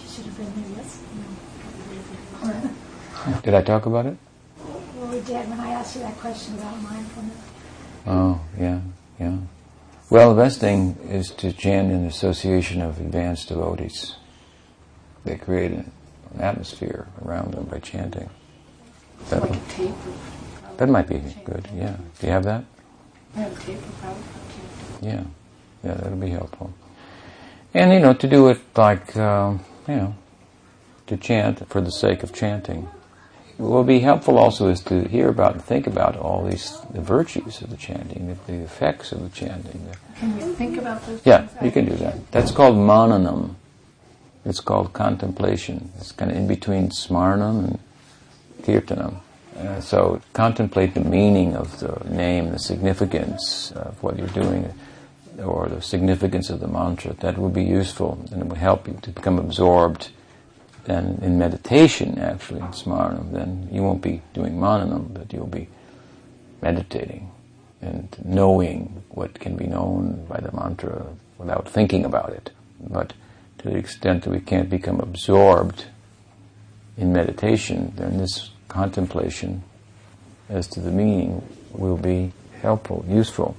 should have been here yesterday. Did I talk about it? Well, we did when I asked you that question about mindfulness. Oh, yeah, yeah. Well, the best thing is to chant in association of advanced devotees. They create an atmosphere around them by chanting. That, like a tape that might be good, yeah. Do you have that? I have a tape Yeah, yeah, that'll be helpful. And, you know, to do it like, um, you know, to chant for the sake of chanting. What will be helpful also is to hear about and think about all these the virtues of the chanting, the, the effects of the chanting. Can you think about those yeah, you can do that. That's called mananam. It's called contemplation. It's kind of in between smarnam and kirtanam. Uh, so contemplate the meaning of the name, the significance of what you're doing, or the significance of the mantra. That would be useful, and it would help you to become absorbed. Then in meditation, actually, in smarnam, then you won't be doing mananam, but you'll be meditating and knowing what can be known by the mantra without thinking about it. But to the extent that we can't become absorbed in meditation, then this contemplation as to the meaning will be helpful, useful.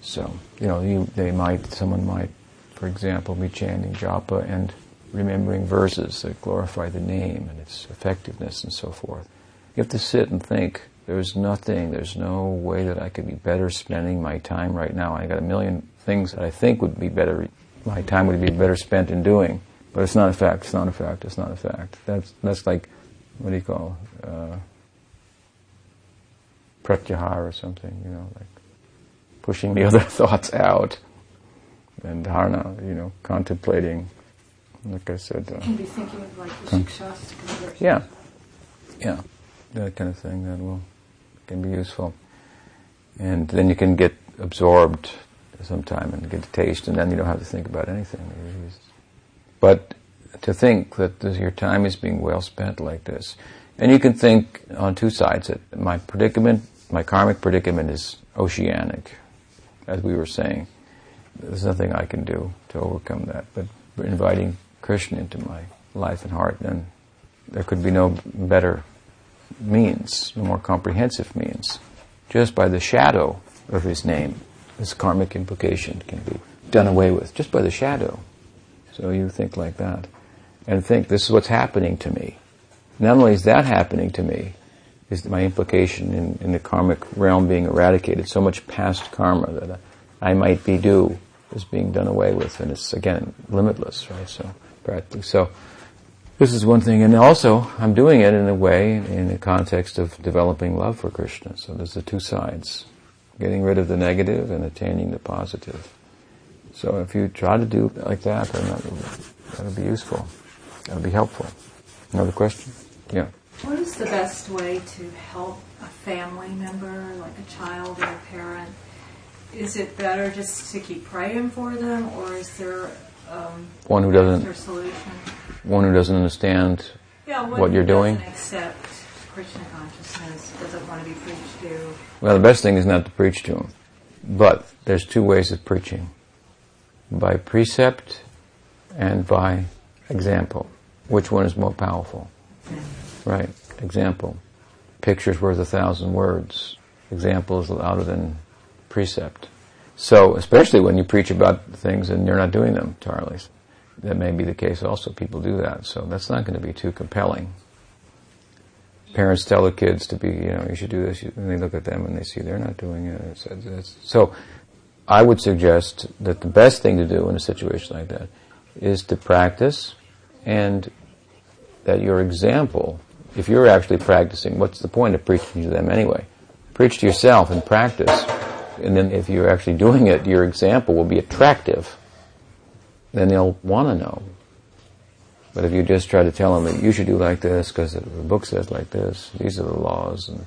So, you know, you, they might, someone might, for example, be chanting japa and remembering verses that glorify the name and its effectiveness and so forth. You have to sit and think. There's nothing, there's no way that I could be better spending my time right now. I got a million things that I think would be better, my time would be better spent in doing. But it's not a fact, it's not a fact, it's not a fact. That's, that's like, what do you call, uh, pratyahara or something, you know, like pushing the *laughs* other thoughts out. And dharana, you know, contemplating, like I said. Uh, You can be thinking of like the yeah, yeah, that kind of thing that will can be useful, and then you can get absorbed sometime and get a taste, and then you don't have to think about anything. But to think that your time is being well spent like this, and you can think on two sides. That my predicament, my karmic predicament, is oceanic, as we were saying. There's nothing I can do to overcome that, but inviting Krishna into my life and heart, then there could be no better means, no more comprehensive means. Just by the shadow of his name, this karmic implication can be done away with, just by the shadow. So you think like that. And think, this is what's happening to me. Not only is that happening to me, is my implication in, in the karmic realm being eradicated, so much past karma that I might be due is being done away with, and it's again limitless, right? So practically, so this is one thing, and also I'm doing it in a way in the context of developing love for Krishna. So there's the two sides: getting rid of the negative and attaining the positive. So if you try to do it like that, then that'll, that'll be useful. That'll be helpful. Another question? Yeah. What is the best way to help a family member, like a child or a parent? Is it better just to keep praying for them, or is there um, One who doesn't, solution? one who doesn't understand Yeah, what you're doing? Accept Krishna consciousness, doesn't want to be preached to. Well, the best thing is not to preach to them. But there's two ways of preaching. By precept and by example. Which one is more powerful? Right. Example. Picture's worth a thousand words. Example is louder than precept. So, especially when you preach about things and you're not doing them, Charlie. That may be the case also. People do that. So that's not going to be too compelling. Parents tell the kids to be, you know, you should do this, and they look at them and they see they're not doing it. It's, it's, so, I would suggest that the best thing to do in a situation like that is to practice, and that your example, if you're actually practicing, what's the point of preaching to them anyway? Preach to yourself and practice, and then if you're actually doing it, your example will be attractive. Then they'll want to know. But if you just try to tell them that you should do like this because the book says like this, these are the laws, and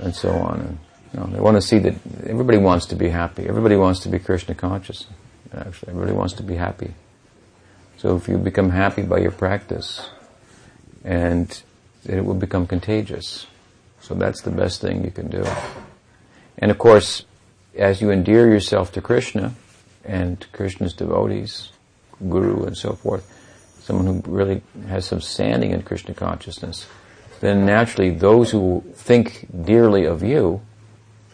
and so on, and you know, they want to see that everybody wants to be happy. Everybody wants to be Krishna conscious. Actually, everybody wants to be happy. So if you become happy by your practice, and it will become contagious. So that's the best thing you can do. And of course, as you endear yourself to Krishna and Krishna's devotees, Guru and so forth, someone who really has some standing in Krishna consciousness, then naturally those who think dearly of you,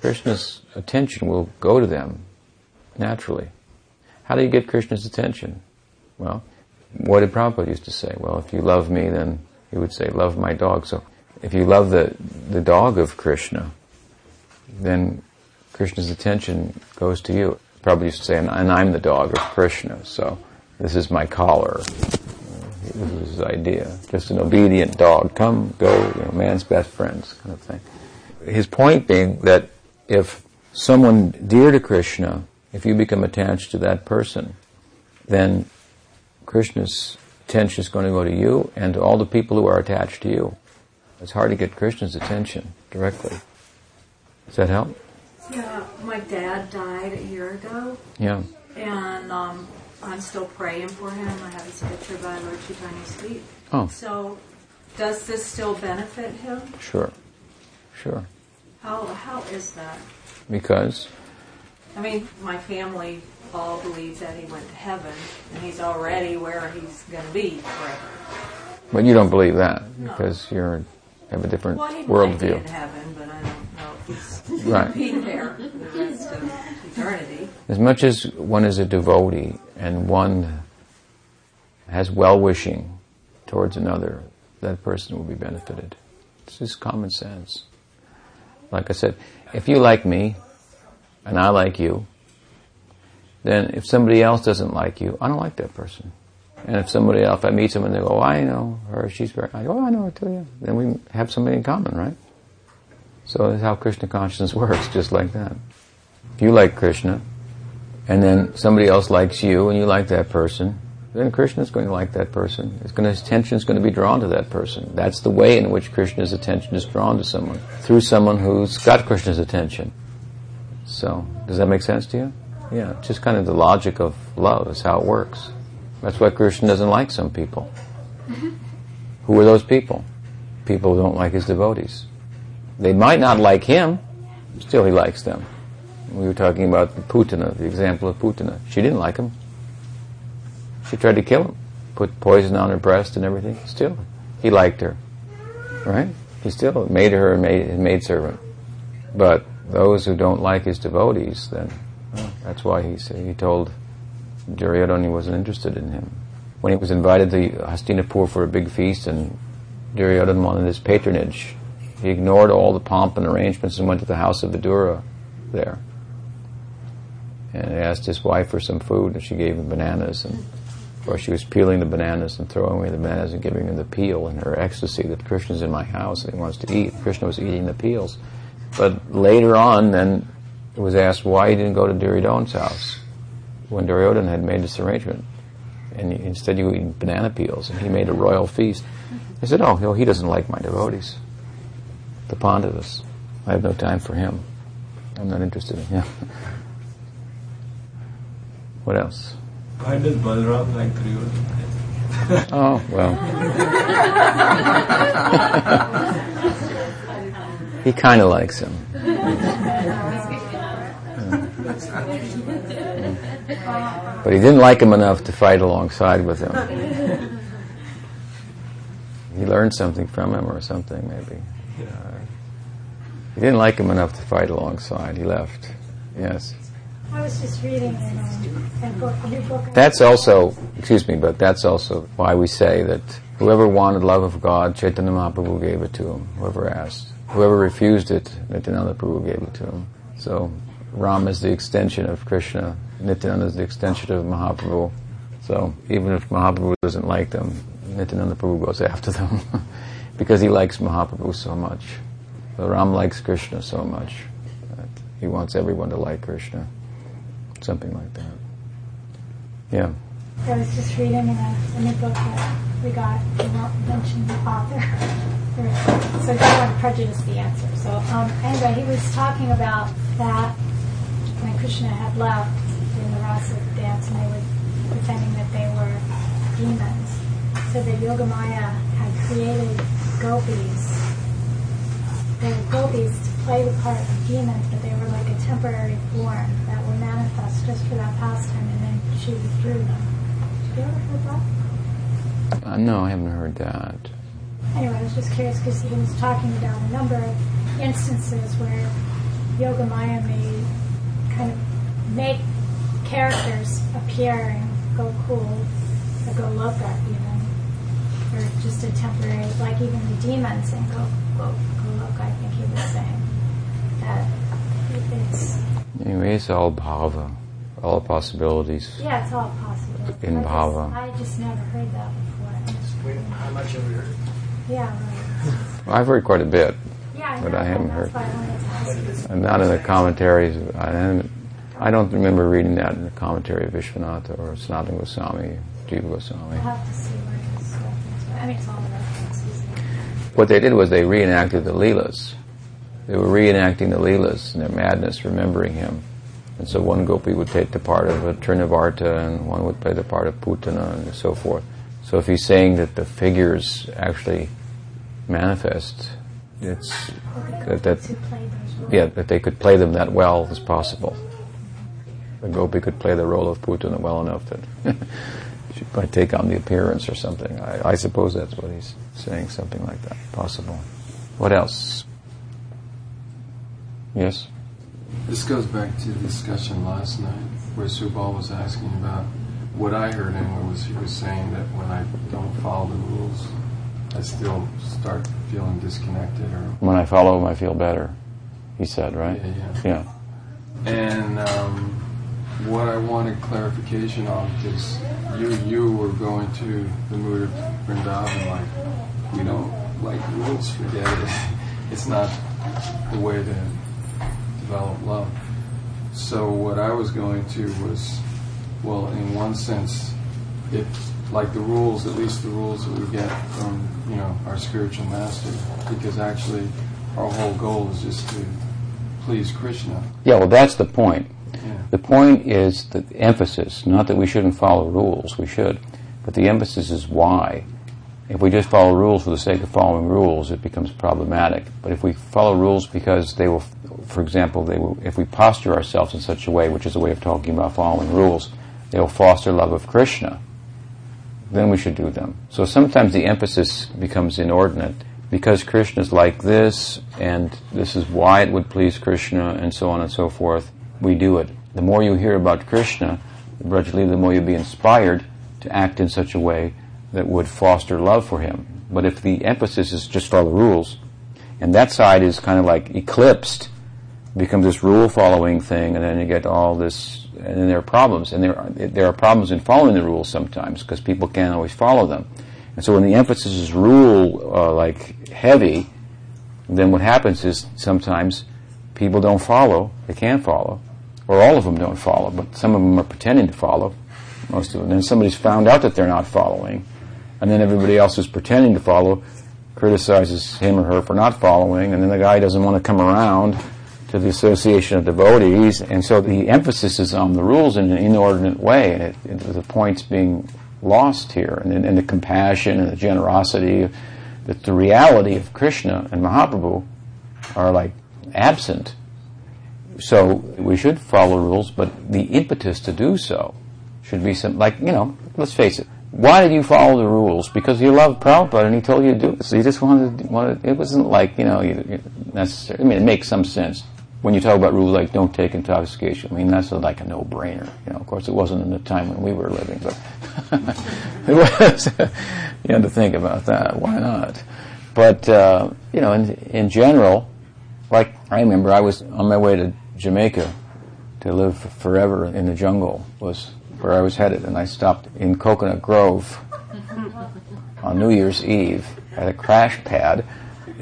Krishna's attention will go to them naturally. How do you get Krishna's attention? Well, what did Prabhupada used to say? Well, if you love me, then he would say, love my dog. So if you love the, the dog of Krishna, then Krishna's attention goes to you. Prabhupada used to say, and I'm the dog of Krishna, so this is my collar. This is his idea. Just an obedient dog. Come, go, you know, man's best friends, kind of thing. His point being that if someone dear to Krishna, if you become attached to that person, then Krishna's attention is going to go to you and to all the people who are attached to you. It's hard to get Krishna's attention directly. Does that help? Yeah, my dad died a year ago. Yeah. And um, I'm still praying for him. I have his picture by Lord Chaitanya's feet. Oh. So, does this still benefit him? Sure. Sure. How how is that? Because? I mean, my family all believes that he went to heaven, and he's already where he's going to be forever. But you don't believe that because no. you have a different well, worldview. Be in heaven, but I don't know if he's *laughs* right. be there the rest of eternity. As much as one is a devotee and one has well wishing towards another, that person will be benefited. It's just common sense. Like I said, if you like me and I like you, then if somebody else doesn't like you, I don't like that person. And if somebody else, if I meet someone, they go, oh, I know her, she's very, I go, oh, I know her too, yeah. Then we have something in common, right? So that's how Krishna consciousness *laughs* works, just like that. If you like Krishna, and then somebody else likes you, and you like that person, then Krishna is going to like that person. To, his attention is going to be drawn to that person. That's the way in which Krishna's attention is drawn to someone, through someone who's got Krishna's attention. So, does that make sense to you? Yeah, just kind of the logic of love is how it works. That's why Krishna doesn't like some people. *laughs* Who are those people? People who don't like his devotees. They might not like him, still he likes them. We were talking about the Putana, uh, the example of Putana. Uh, she didn't like him. She tried to kill him, put poison on her breast and everything. Still, he liked her. Right? He still made her a maid, his maidservant. But those who don't like his devotees, then well, that's why he, said, he told Duryodhana he wasn't interested in him. When he was invited to Hastinapur for a big feast and Duryodhana wanted his patronage, he ignored all the pomp and arrangements and went to the house of Vidura there. And he asked his wife for some food and she gave him bananas and of course she was peeling the bananas and throwing away the bananas and giving him the peel in her ecstasy that Krishna's in my house and he wants to eat. Krishna was eating the peels. But later on then it was asked why he didn't go to Duryodhana's house when Duryodhana had made this arrangement. And instead you eat banana peels, and he made a royal feast. He said, oh, he doesn't like my devotees, the Pandavas. I have no time for him. I'm not interested in him. *laughs* what else? Why does Balram like Duryodhana? oh, well. he kind of likes him. But he didn't like him enough to fight alongside with him. he learned something from him or something, maybe. Uh, he didn't like him enough to fight alongside. He left. Yes. I was just reading in, um, book, a new book. That's also, excuse me, but that's also why we say that Whoever wanted love of God, Chaitanya Mahaprabhu gave it to him, whoever asked. Whoever refused it, Nityananda Prabhu gave it to him. So Ram is the extension of Krishna, Nityananda is the extension of Mahaprabhu. So even if Mahaprabhu doesn't like them, Nityananda Prabhu goes after them *laughs* because he likes Mahaprabhu so much. So Ram likes Krishna so much that he wants everyone to like Krishna. Something like that. Yeah. I was just reading in a, a book that we got, I won't mention the author, *laughs* so want to prejudice the answer. So um, anyway, he was talking about that when Krishna had left in the rasa dance and they were pretending that they were demons. So that Yogamaya had created gopis. They were gopis to play the part of demons, but they were like a temporary form that were manifest just for that pastime, and then she withdrew them. Have you ever heard that? Uh, no, I haven't heard that. Anyway, I was just curious because he was talking about a number of instances where Yogamaya may kind of make characters appear in Gokul or Goloka even, or just a temporary, like even the demons and Go, Go, Goloka, I think he was saying, that it's, Anyway, it's all bhava, all possibilities. yeah, it's all possible. In I just- bhava. I just never heard that before. Wait, how much have you heard? Yeah, right. I've heard quite a bit. Yeah, But know, I haven't heard. I wanted to ask you. And not in the commentaries. I, haven't- I don't remember reading that in the commentary of Vishwanatha or Sanatana Goswami, Jiva Goswami. I'll have to see where it's referenced. I mean, it's all references. What they did was they reenacted the Leelas. They were reenacting the Leelas and their madness, remembering him. And so one gopi would take the part of a Trinavarta and one would play the part of Putana and so forth. So if he's saying that the figures actually manifest, it's that, that yeah, that they could play them that well as possible. The gopi could play the role of Putana well enough that *laughs* she might take on the appearance or something. I, I suppose that's what he's saying, something like that. Possible. What else? Yes? This goes back to the discussion last night where Subal was asking about what I heard anyway was he was saying that when I don't follow the rules, I still start feeling disconnected or When I follow him, I feel better, he said, right? Yeah, yeah. Yeah. And um, what I wanted clarification on because you you were going to the mood of Vrindavan like we don't like rules, forget it. *laughs* It's not the way to develop love. So what I was going to was, well, in one sense, if like the rules, at least the rules that we get from you know our spiritual master, because actually our whole goal is just to please Krishna. Yeah, well, that's the point. Yeah. The point is the emphasis, not that we shouldn't follow rules, we should, but the emphasis is why. If we just follow rules for the sake of following rules, it becomes problematic. But if we follow rules because they will, for example, they will, if we posture ourselves in such a way, which is a way of talking about following rules, they will foster love of Krishna, then we should do them. So sometimes the emphasis becomes inordinate because Krishna is like this, and this is why it would please Krishna, and so on and so forth. We do it. The more you hear about Krishna, the more you'll be inspired to act in such a way that would foster love for him. But if the emphasis is just follow the rules, and that side is kind of like eclipsed, becomes this rule following thing, and then you get all this, and then there are problems. And there are, there are problems in following the rules sometimes because people can't always follow them. And so when the emphasis is rule uh, like heavy, then what happens is sometimes people don't follow, they can't follow, or all of them don't follow, but some of them are pretending to follow, most of them. Then somebody's found out that they're not following, and then everybody else who's pretending to follow criticizes him or her for not following, and then the guy doesn't want to come around to the association of devotees, and so the emphasis is on the rules in an inordinate way, and it, it, the point's being lost here, and, and the compassion and the generosity, that the reality of Krishna and Mahaprabhu are like absent. So we should follow rules, but the impetus to do so should be some, like, you know, let's face it. Why did you follow the rules? Because you loved Prabhupada and he told you to do it. So you just wanted, wanted it wasn't like, you know, you, necessary. I mean, it makes some sense. when you talk about rules like don't take intoxication, I mean that's like a no-brainer. You know, of course, it wasn't in the time when we were living, but *laughs* it was. you had to think about that. Why not? But uh, you know, in, in general, like I remember, I was on my way to Jamaica to live forever in the jungle was where I was headed, and I stopped in Coconut Grove on New Year's Eve at a crash pad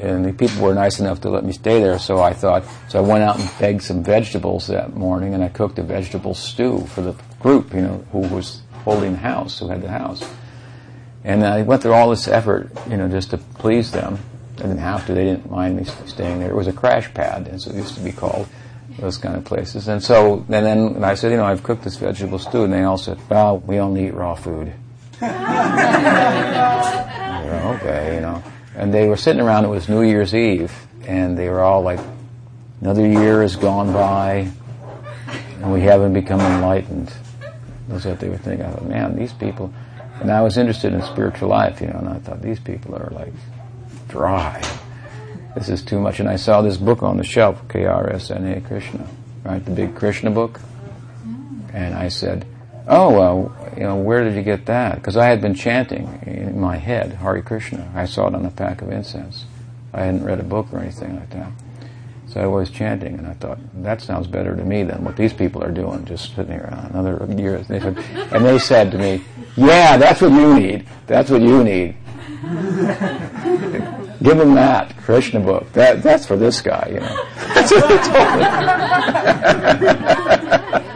and the people were nice enough to let me stay there. So I thought, so I went out and begged some vegetables that morning, and I cooked a vegetable stew for the group, you know, who was holding the house, who had the house. And I went through all this effort, you know, just to please them. I didn't have to; they didn't mind me staying there. It was a crash pad, as it used to be called, those kind of places. And so, and then and I said, you know, I've cooked this vegetable stew, and they all said, well, we only eat raw food. *laughs* okay, you know. And they were sitting around, it was New Year's Eve, and they were all like, another year has gone by, and we haven't become enlightened. That's what they were thinking. I thought, man, these people, and I was interested in spiritual life, you know, and I thought, these people are like dry. This is too much. And I saw this book on the shelf, KRSNA Krishna, right? The big Krishna book. And I said, oh, well, you know, where did you get that? Because I had been chanting in my head, Hare Krishna. I saw it on a pack of incense. I hadn't read a book or anything like that. So I was chanting, and I thought, that sounds better to me than what these people are doing, just sitting here another year. They said, and they said to me, yeah, that's what you need. That's what you need. *laughs* Give him that Krishna book. That, that's for this guy, you know. *laughs* That's what they told me. *laughs*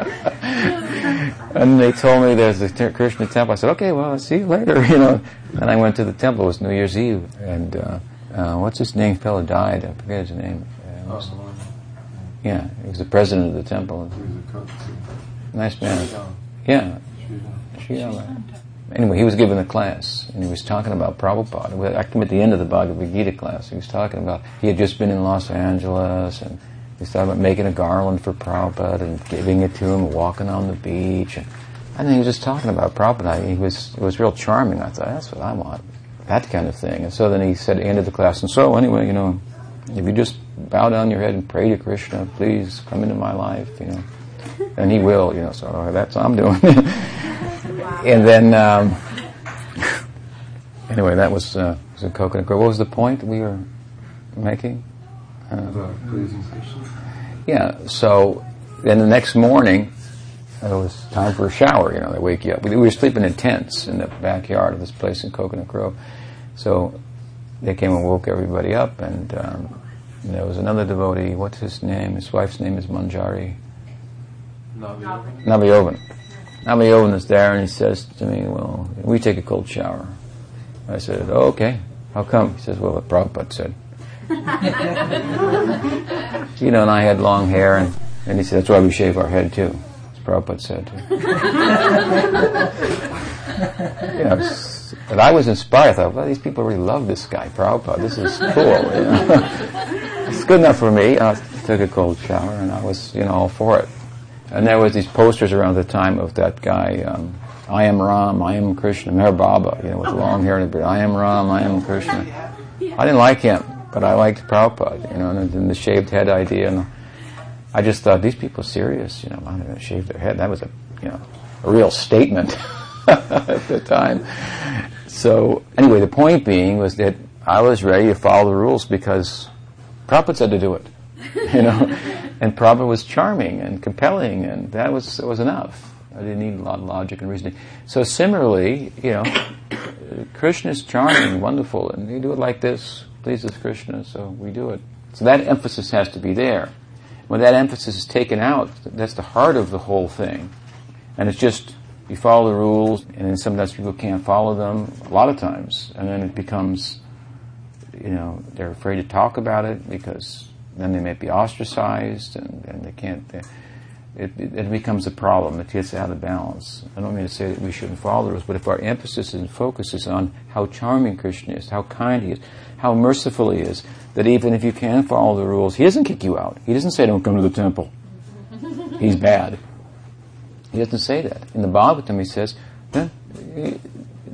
And they told me there's a Krishna temple. I said, okay, well, I'll see you later, you know. And I went to the temple. It was New Year's Eve. And uh, uh, what's his name? Fellow died. I forget his name. Uh, was, yeah, he was the president of the temple. Nice man. Yeah. Anyway, he was giving a class, and he was talking about Prabhupada. I came at the end of the Bhagavad Gita class. He was talking about he had just been in Los Angeles, and he was talking about making a garland for Prabhupada and giving it to him, walking on the beach. And, and he was just talking about Prabhupada. He was, it was real charming. I thought, that's what I want. That kind of thing. And so then he said, end of the class, and so anyway, you know, if you just bow down your head and pray to Krishna, please come into my life, you know. And he will, you know, so that's what I'm doing. *laughs* and then, um, *laughs* anyway, that was, uh, was in Coconut Grove. What was the point we were making? Uh. Yeah, so then the next morning, it was time for a shower, you know, they wake you up. We were sleeping in tents in the backyard of this place in Coconut Grove. So they came and woke everybody up, and um, there was another devotee, what's his name? His wife's name is Manjari. Navayovan. Navayovan is there, and he says to me, well, we take a cold shower. I said, oh, okay. How come? He says, well, what Prabhupada said. *laughs* you know, and I had long hair, and, and he said, that's why we shave our head too. As Prabhupada said *laughs* you know, but I was inspired. I thought, well, these people really love this guy, Prabhupada. This is cool. You know? *laughs* it's good enough for me. I took a cold shower, and I was, you know, all for it. And there was these posters around the time of that guy, um, I am Ram, I am Krishna, Meher Baba, you know, with long hair and the beard. I am Ram, I am Krishna. I didn't like him. But I liked Prabhupada, you know, and the shaved head idea. And I just thought, these people are serious, you know, I'm going to shave their head. That was a, you know, a real statement *laughs* at the time. So anyway, the point being was that I was ready to follow the rules because Prabhupada said to do it, *laughs* you know, and Prabhupada was charming and compelling, and that was was enough. I didn't need a lot of logic and reasoning. So similarly, you know, Krishna is charming, wonderful, and you do it like this, pleases Krishna, so we do it. So that emphasis has to be there. When that emphasis is taken out, that's the heart of the whole thing. And it's just, you follow the rules, and then sometimes people can't follow them, a lot of times, and then it becomes, you know, they're afraid to talk about it because then they may be ostracized, and, and they can't, they, it, it, becomes a problem. It gets out of balance. I don't mean to say that we shouldn't follow the rules, but if our emphasis and focus is on how charming Krishna is, how kind he is, how merciful he is, that even if you can't follow the rules, he doesn't kick you out. He doesn't say, don't come to the temple. *laughs* He's bad. He doesn't say that. In the Bhagavatam, he says,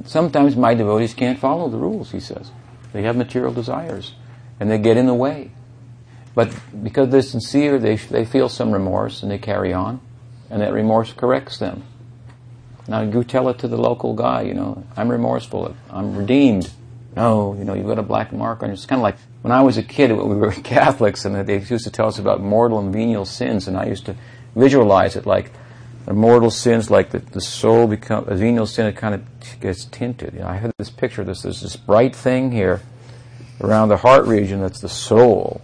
sometimes my devotees can't follow the rules, he says. They have material desires, and they get in the way. But because they're sincere, they, they feel some remorse and they carry on, and that remorse corrects them. Now you tell it to the local guy, you know, I'm remorseful, I'm redeemed. No, you know, you've got a black mark on you. It's kind of like when I was a kid, *laughs* we were Catholics, and they used to tell us about mortal and venial sins, and I used to visualize it like the mortal sins, like the, the soul become a venial sin, it kind of gets tinted. You know, I had this picture. This there's this bright thing here around the heart region that's the soul,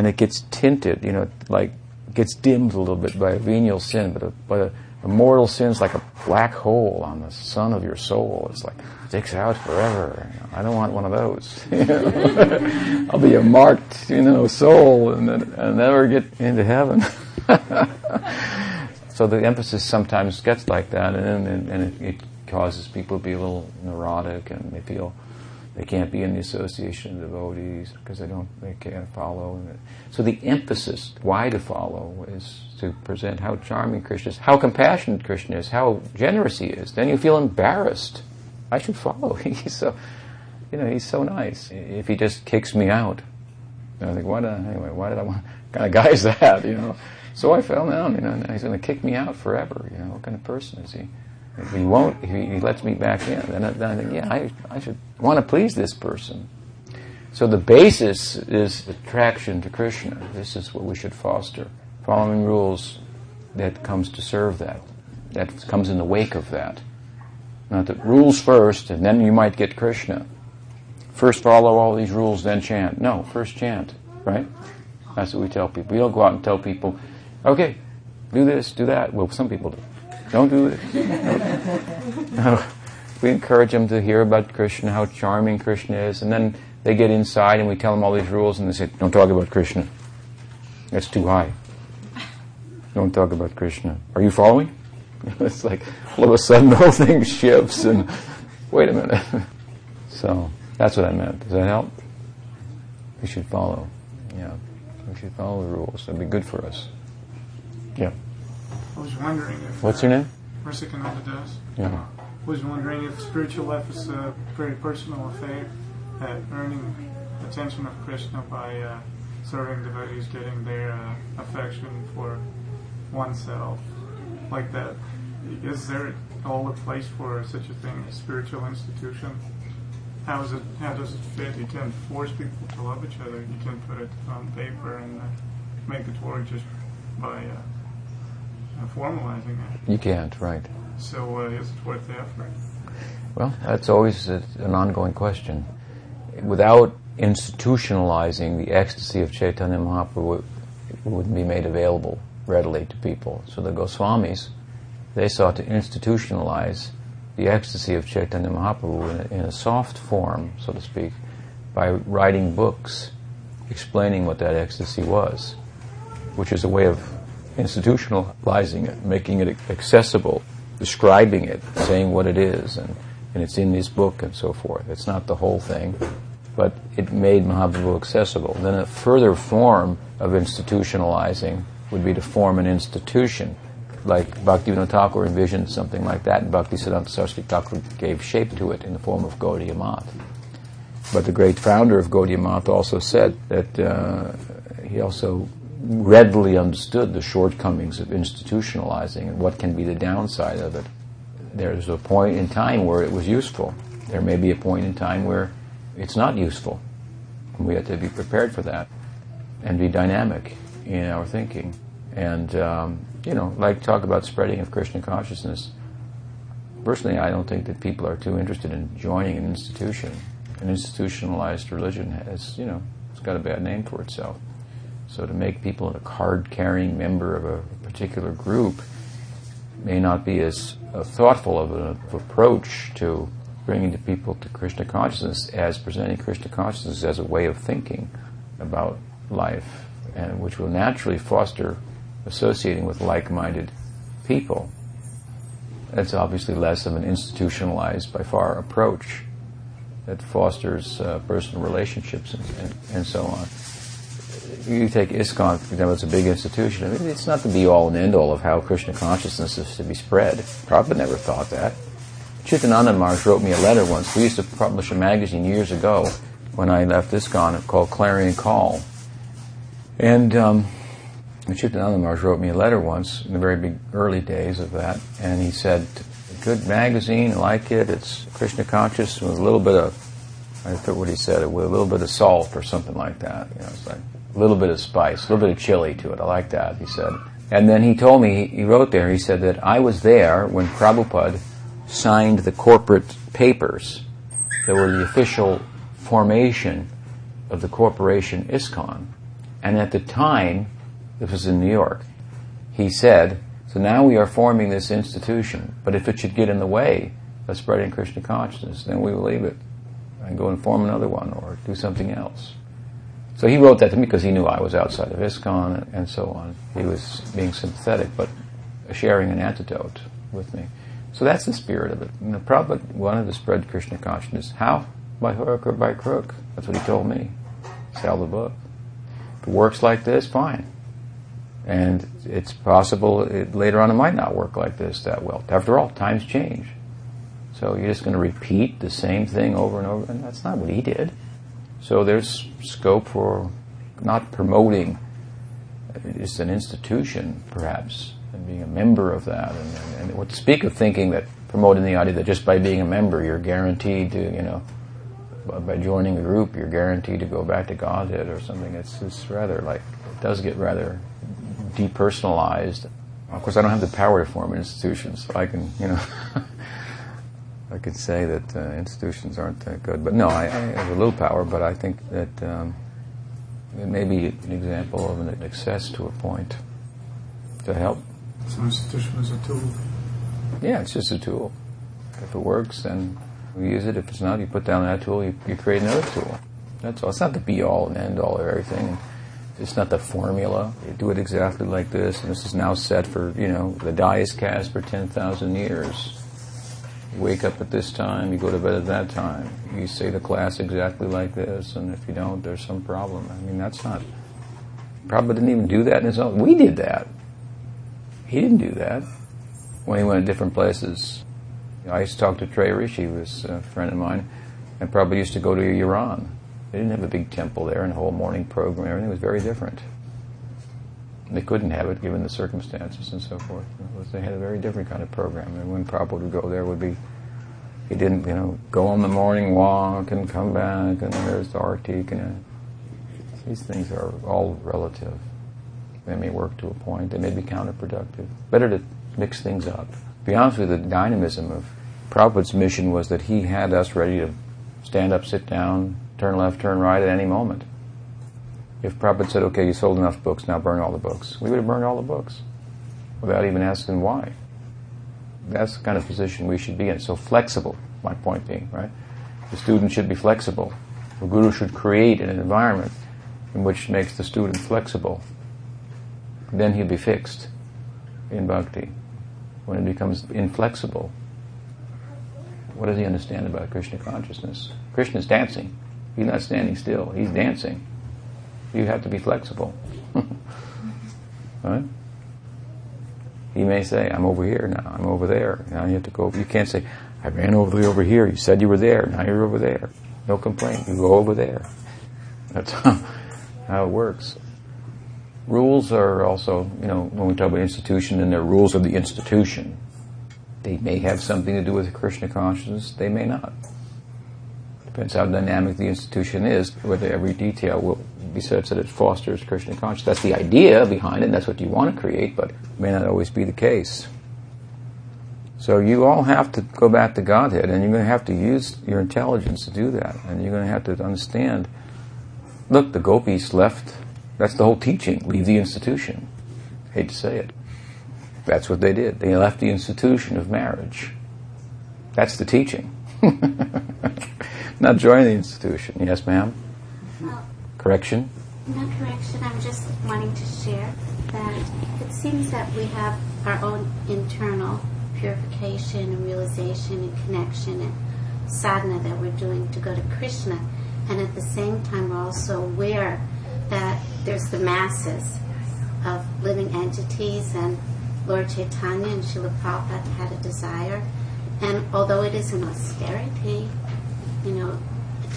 and it gets tinted. You know, like gets dimmed a little bit by a venial sin, but a, but a, a mortal sin is like a black hole on the sun of your soul. It's like sticks out forever. You know, I don't want one of those. *laughs* I'll be a marked, you know, soul and, and never get into heaven. *laughs* so the emphasis sometimes gets like that, and, and, and it, it, causes people to be a little neurotic, and they feel they can't be in the association of devotees because they don't, they can't follow. So the emphasis, why to follow, is to present how charming Krishna is, how compassionate Krishna is, how generous he is. Then you feel embarrassed. I should follow. *laughs* he's so, you know, he's so nice. If he just kicks me out, I think, what? Uh, anyway, why did I want? What kind of guy is that? You know. So I fell down, you know, and he's going to kick me out forever. You know, what kind of person is he? If he won't, if he, lets me back in, then I, then I think, yeah, I, I should want to please this person. So the basis is attraction to Krishna. This is what we should foster. Following rules that comes to serve that, that comes in the wake of that. Not that rules first, and then you might get Krishna. First follow all these rules, then chant. No, first chant, right? That's what we tell people. We don't go out and tell people, okay, do this, do that. Well, some people do. Don't do this. We encourage them to hear about Krishna, how charming Krishna is, and then they get inside and we tell them all these rules and they say, don't talk about Krishna. That's too high. Don't talk about Krishna. Are you following? *laughs* it's like all of a sudden the whole thing shifts and wait a minute. *laughs* so that's what I meant. Does that help? We should follow. Yeah. We should follow the rules. That'd be good for us. Yeah. I was wondering if. What's your name? Rasikananda Das. Yeah. I was wondering if spiritual life is a very personal affair, that earning attention of Krishna by uh, serving devotees, getting their uh, affection for oneself, like that. Is there all a place for such a thing, a spiritual institution? How is it? How does it fit? You can't force people to love each other. You can put it on paper and uh, make it work just by uh, formalizing it. You can't, right. So uh, is it worth the effort? Well, that's always a, an ongoing question. Without institutionalizing the ecstasy of Chaitanya Mahaprabhu, it wouldn't be made available readily to people. So the Goswamis, they sought to institutionalize the ecstasy of Chaitanya Mahaprabhu in a, in a soft form, so to speak, by writing books explaining what that ecstasy was, which is a way of institutionalizing it, making it accessible, describing it, saying what it is, and, and it's in this book and so forth. It's not the whole thing, but it made Mahaprabhu accessible. Then a further form of institutionalizing would be to form an institution, like Bhaktivinoda Thakur envisioned something like that, and Bhaktisiddhanta Saraswati Thakur gave shape to it in the form of Gaudiya Math. But the great founder of Gaudiya Math also said that uh, he also readily understood the shortcomings of institutionalizing and what can be the downside of it. There's a point in time where it was useful. There may be a point in time where it's not useful. We have to be prepared for that and be dynamic in our thinking. And, um, you know, like talk about spreading of Krishna consciousness. Personally, I don't think that people are too interested in joining an institution. An institutionalized religion has, you know, it's got a bad name for itself. So to make people a card-carrying member of a particular group may not be as uh, thoughtful of an approach to bringing the people to Krishna consciousness as presenting Krishna consciousness as a way of thinking about life, and which will naturally foster associating with like-minded people. That's obviously less of an institutionalized, by far, approach that fosters uh, personal relationships and, and, and so on you take ISKCON, for example, it's a big institution. I mean, it's not the be all and end all of how Krishna consciousness is to be spread. Prabhupada never thought that. Chitananda Maharaj wrote me a letter once. We used to publish a magazine years ago when I left ISKCON called Clarion Call. And um, Chitananda Maharaj wrote me a letter once in the very big early days of that, and he said, "Good magazine, like it. It's Krishna conscious with a little bit of." I forget what he said. With a little bit of salt or something like that. You know, it's like a little bit of spice, a little bit of chili to it. I like that. He said, and then he told me he wrote there. He said that I was there when Prabhupada signed the corporate papers that were the official formation of the corporation ISKCON. And at the time, this was in New York, he said, so now we are forming this institution, but if it should get in the way of spreading Krishna consciousness, then we will leave it and go and form another one or do something else. So he wrote that to me because he knew I was outside of ISKCON and, so on. He was being sympathetic, but sharing an antidote with me. So that's the spirit of it. And the Prabhupada wanted to spread Krishna consciousness. How? By hook or by crook. That's what he told me. Sell the book. If it works like this, fine. And it's possible it, later on it might not work like this that well. After all, times change. So you're just going to repeat the same thing over and over, and that's not what he did. So there's scope for not promoting it's an institution, perhaps, and being a member of that. And, and, and speak of thinking that promoting the idea that just by being a member, you're guaranteed to, you know, by joining a group, you're guaranteed to go back to Godhead or something. It's, it's rather like, it does get rather depersonalized. Of course, I don't have the power to form institutions, so I can, you know, *laughs* I could say that uh, institutions aren't that good. But no, I, I, have a little power, but I think that um, it may be an example of an excess to a point to help. So institution is a tool. Yeah, it's just a tool. If it works, then we use it. If it's not, you put down that tool, you, you create another tool. That's all. It's not the be all and end all of everything. It's not the formula. You do it exactly like this, and this is now set for, you know, the die is cast for 10,000 years. Wake up at this time, you go to bed at that time. You say the class exactly like this, and if you don't, there's some problem. I mean, that's not. Prabhupada didn't even do that in his own. We did that. He didn't do that when he went to different places. I used to talk to Atreya Rishi, who was a friend of mine, and Prabhupada used to go to Iran. They didn't have a big temple there and a whole morning program. Everything was very different. They couldn't have it given the circumstances and so forth. They had a very different kind of program. And when Prabhupada would go there, would be he didn't, you know, go on the morning walk and come back and there's the artik and uh, these things are all relative. They may work to a point. They may be counterproductive. Better to mix things up. Be honest with you, the dynamism of Prabhupada's mission was that he had us ready to stand up, sit down, turn left, turn right at any moment. If Prabhupada said, okay, you sold enough books, now burn all the books, we would have burned all the books without even asking why. That's the kind of position we should be in. So flexible, my point being, right? The student should be flexible. The guru should create an environment in which makes the student flexible. Then he'll be fixed in bhakti. When it becomes inflexible, what does he understand about Krishna consciousness? Krishna is dancing. He's not standing still. He's dancing. You have to be flexible. *laughs* right? He may say, I'm over here now, I'm over there. Now you have to go, you can't say, I ran over over here, you said you were there, now you're over there. No complaint, you go over there. That's how, it works. Rules are also, you know, when we talk about institution, and they're rules of the institution. They may have something to do with the Krishna consciousness, they may not. Depends how dynamic the institution is, whether every detail will be such that it fosters Krishna consciousness. That's the idea behind it, and that's what you want to create, but it may not always be the case. So you all have to go back to Godhead, and you're going to have to use your intelligence to do that, and you're going to have to understand. Look, the gopis left. That's the whole teaching. Leave the institution. Hate to say it. That's what they did. They left the institution of marriage. That's the teaching. *laughs* Not join the institution. Yes, ma'am? Well, Correction? no correction. I'm just wanting to share that it seems that we have our own internal purification and realization and connection and sadhana that we're doing to go to Krishna. And at the same time, we're also aware that there's the masses of living entities and Lord Chaitanya and Srila Prabhupada had a desire. And although it is an austerity, you know,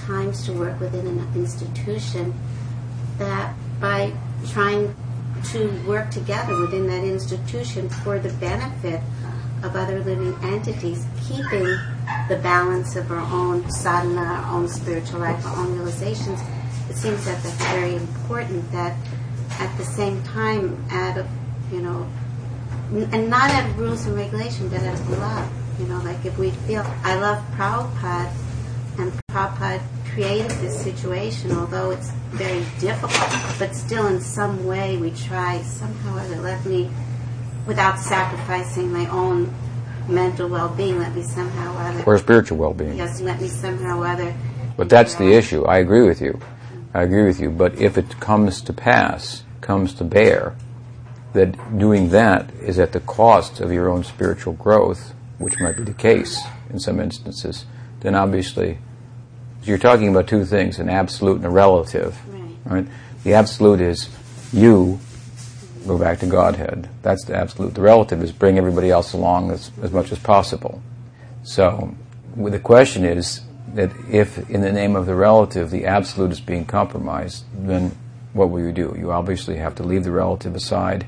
times to work within an institution, that by trying to work together within that institution for the benefit of other living entities, keeping the balance of our own sadhana, our own spiritual life, our own realizations. It seems that that's very important that at the same time, out of, you know, and not out of rules and regulation, but out of love. You know, like if we feel, I love Prabhupada, and Prabhupada created this situation, although it's very difficult, but still in some way we try somehow or other, let me, without sacrificing my own mental well-being, let me somehow or other. Or spiritual well-being. Yes, let me somehow or other. But that's the issue. I agree with you. I agree with you. But if it comes to pass, comes to bear, that doing that is at the cost of your own spiritual growth, which might be the case in some instances, then obviously you're talking about two things an absolute and a relative. Right. Right? The absolute is you go back to Godhead. That's the absolute. The relative is bring everybody else along as, as much as possible. So well, the question is that if in the name of the relative the absolute is being compromised, then what will you do? You obviously have to leave the relative aside,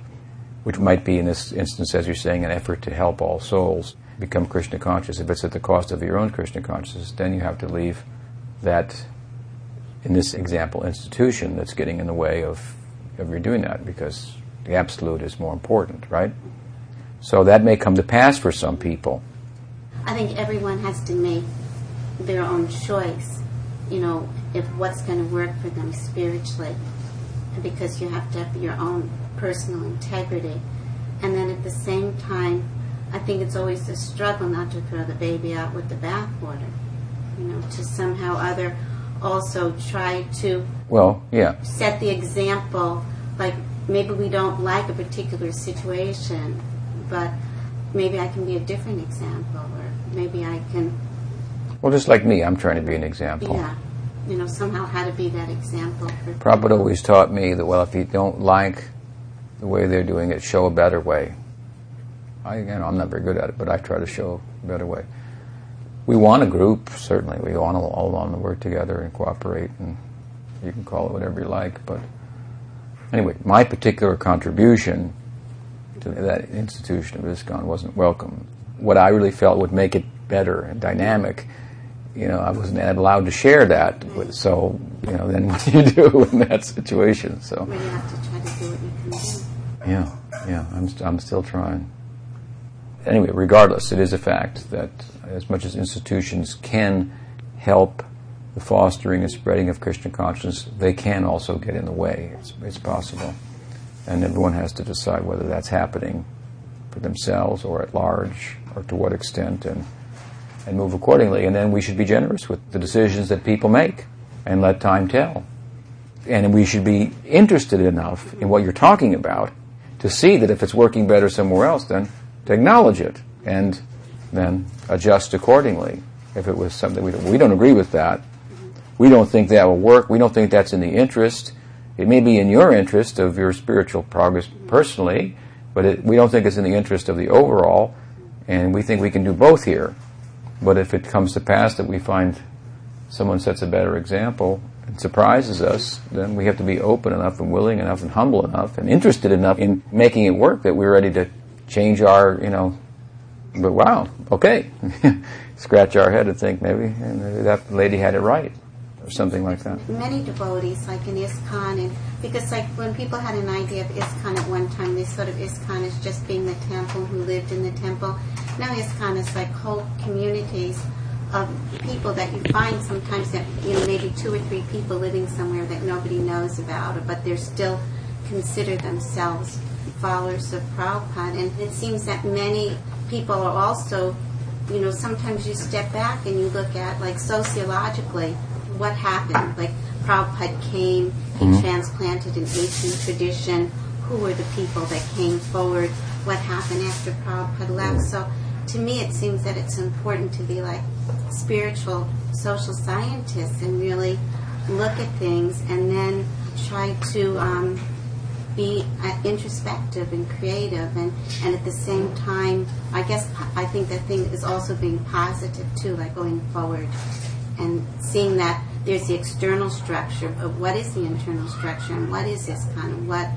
which might be in this instance, as you're saying, an effort to help all souls become Krishna conscious. If it's at the cost of your own Krishna consciousness, then you have to leave that, in this example, institution that's getting in the way of, of your doing that because the absolute is more important, right? So that may come to pass for some people. I think everyone has to make their own choice, you know, if what's going to work for them spiritually, because you have to have your own personal integrity. And then at the same time, I think it's always a struggle not to throw the baby out with the bathwater, you know, to somehow other also try to Well, yeah. set the example. Like maybe we don't like a particular situation, but maybe I can be a different example, or maybe I can, Well, just like me, I'm trying to be an example. yeah, you know, somehow how to be that example for Prabhupada always taught me that, well, if you don't like the way they're doing it, show a better way. I, you know, I'm not very good at it, but I try to show a better way. We want a group, certainly. We want to all want to work together and cooperate, and you can call it whatever you like. But anyway, my particular contribution to that institution of ISKCON wasn't welcome. What I really felt would make it better and dynamic, you know, I wasn't allowed to share that. With, so, you know, then *laughs* what do you do in that situation? So, where you have to try to do what you can do. yeah, yeah, I'm, st- I'm still trying. Anyway, regardless, it is a fact that as much as institutions can help the fostering and spreading of Krishna consciousness, they can also get in the way. It's, it's possible. And everyone has to decide whether that's happening for themselves or at large or to what extent and, and move accordingly. And then we should be generous with the decisions that people make and let time tell. And we should be interested enough in what you're talking about to see that if it's working better somewhere else, then to acknowledge it and then adjust accordingly. If it was something we don't, we don't agree with that, we don't think that will work, we don't think that's in the interest. It may be in your interest of your spiritual progress personally, but it, we don't think it's in the interest of the overall, and we think we can do both here. But if it comes to pass that we find someone sets a better example and surprises us, then we have to be open enough and willing enough and humble enough and interested enough in making it work that we're ready to change our, you know, but wow, okay. *laughs* Scratch our head and think maybe, maybe that lady had it right or something like that. Many devotees, like in ISKCON, and because like when people had an idea of ISKCON at one time, they sort of ISKCON as just being the temple who lived in the temple. Now ISKCON is like whole communities of people that you find sometimes that you know maybe two or three people living somewhere that nobody knows about, but they're still consider themselves followers of Prabhupada. And it seems that many people are also, you know, sometimes you step back and you look at like sociologically what happened. Like Prabhupada came, he Mhm. transplanted an ancient tradition. Who were the people that came forward? What happened after Prabhupada left? So to me, it seems that it's important to be like spiritual social scientists and really look at things and then try to um, be uh, introspective and creative and, and at the same time I guess I think the thing is also being positive too like going forward and seeing that there's the external structure of what is the internal structure and what is ISKCON and what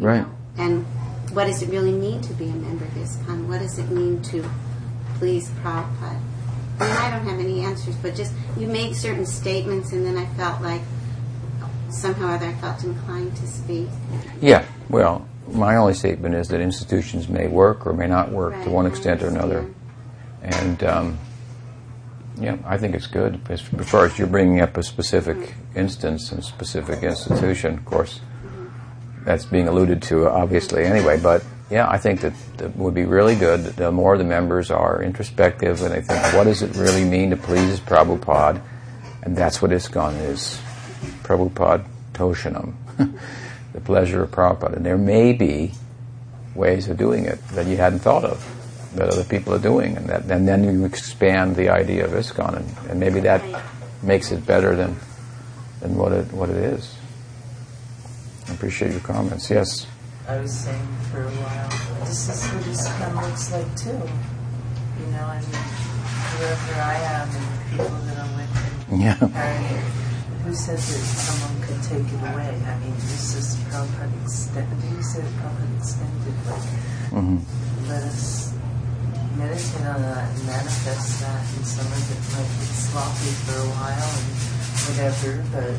Right. know, and what does it really mean to be a member of ISKCON? What does it mean to please Prabhupada? I mean, I don't have any answers, but just you made certain statements, and then I felt like somehow or other I felt inclined to speak. Yeah, well, my only statement is that institutions may work or may not work to one extent or another. And um, yeah, I think it's good. As, far as you're bringing up a specific instance and specific institution, of course, that's being alluded to obviously anyway. But yeah, I think that that would be really good. The more the members are introspective and they think, what does it really mean to please Prabhupada? And that's what ISKCON is. Prabhupada Toshanam. *laughs* the pleasure of Prabhupada. And there may be ways of doing it that you hadn't thought of, that other people are doing, and that and then you expand the idea of ISKCON, and, and maybe that makes it better than than what it what it is. I appreciate your comments. Yes. I was saying for a while, this is what this kind of looks like too. You know, I mean, wherever I am and the people that I'm with and Yeah. Who said that someone could take it away? I mean, this is Prabhupada extended. You said Prabhupada extended, like, hmm let us meditate on that and manifest that. And some of it might be sloppy for a while and whatever, but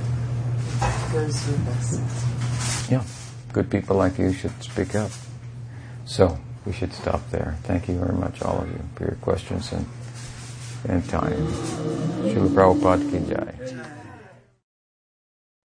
it goes with us. Yeah. Good people like you should speak up. So we should stop there. Thank you very much, all of you, for your questions and and time. Srila Prabhupada ki jai.